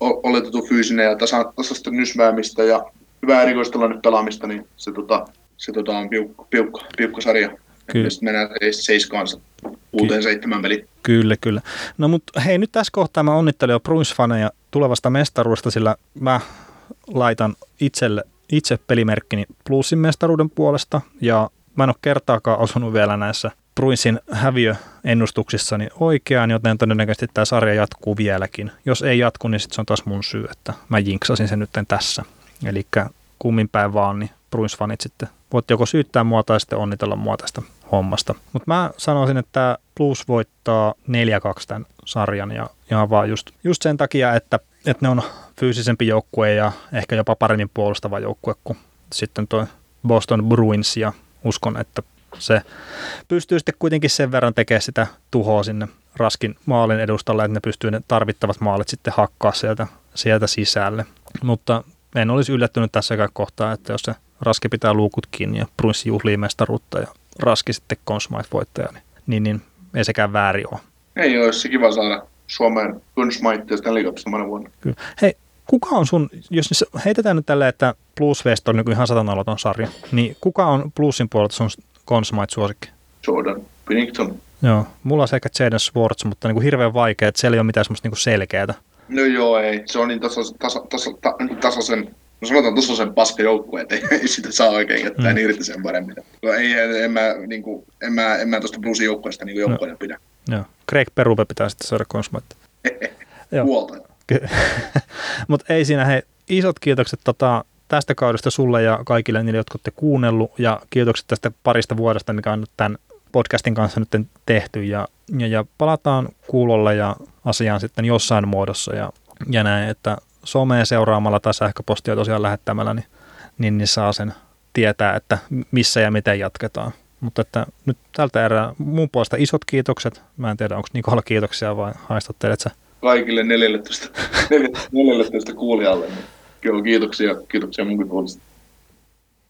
oletettu fyysinen ja tasa, tasasta nysmäämistä ja hyvää erikoistilanne pelaamista, niin se, tota, se tota, on piukka, piukka, piukka sarja. Kyllä. Sitten mennään seiskaan uuteen seitsemän peliin. Kyllä, kyllä. No mutta hei, nyt tässä kohtaa mä onnittelen jo Bruins-faneja tulevasta mestaruudesta, sillä mä laitan itselle, itse pelimerkkini plussin mestaruuden puolesta, ja mä en ole kertaakaan osunut vielä näissä Bruinsin häviöennustuksissani oikeaan, joten todennäköisesti tämä sarja jatkuu vieläkin. Jos ei jatku, niin sitten se on taas mun syy, että mä jinksasin sen nyt tässä. Eli kummin päin vaan, niin Bruins-fanit sitten voit joko syyttää mua tai sitten onnitella mua tästä hommasta. Mutta mä sanoisin, että Blues voittaa 4-2 tämän sarjan ja ihan vaan just, just sen takia, että, että ne on fyysisempi joukkue ja ehkä jopa paremmin puolustava joukkue kuin sitten tuo Boston Bruins ja uskon, että se pystyy sitten kuitenkin sen verran tekemään sitä tuhoa sinne raskin maalin edustalle, että ne pystyy ne tarvittavat maalit sitten hakkaa sieltä, sieltä sisälle. Mutta en olisi yllättynyt tässäkään kohtaa, että jos se Raski pitää luukut kiinni ja Bruins juhlii mestaruutta ja Raski sitten Consmite voittaja, niin, niin, niin ei sekään väärin ole. Ei olisi kiva saada Suomeen Consmite ja Stanley Cup samana vuonna. Kyllä. Hei, kuka on sun, jos heitetään nyt tälle, että Blues West on niin ihan satanaloton sarja, niin kuka on Bluesin puolelta sun Consmite-suosikki? Jordan Pennington. Joo, mulla on sekä Jaden Swartz, mutta niin kuin hirveän vaikea, että siellä ei ole mitään semmoista niin selkeää. No joo, ei. Se on niin tasa, tasa, tasa, ta, tasaisen no sanotaan tuossa sen paska joukkue, että ei, sitä saa oikein jättää mm. irti sen paremmin. No ei, en mä, niin kuin, en mä, en mä tuosta Bluesin joukkueesta niin joukkueena no. pidä. Joo. Craig Perupe pitää sitten saada konsmoitta. [laughs] Huolta. [laughs] Mutta ei siinä, hei, isot kiitokset tota, tästä kaudesta sulle ja kaikille niille, jotka olette kuunnellut, ja kiitokset tästä parista vuodesta, mikä on nyt tämän podcastin kanssa nyt tehty, ja, ja, ja palataan kuulolle ja asiaan sitten jossain muodossa, ja, ja näin, että somea seuraamalla tai sähköpostia tosiaan lähettämällä, niin, niin, niin saa sen tietää, että missä ja miten jatketaan. Mutta että nyt tältä erää mun puolesta isot kiitokset. Mä en tiedä, onko Nikola kiitoksia vai haistattelet sä? Kaikille 14, 14 [laughs] kuulijalle. Niin kyllä kiitoksia, kiitoksia munkin puolesta.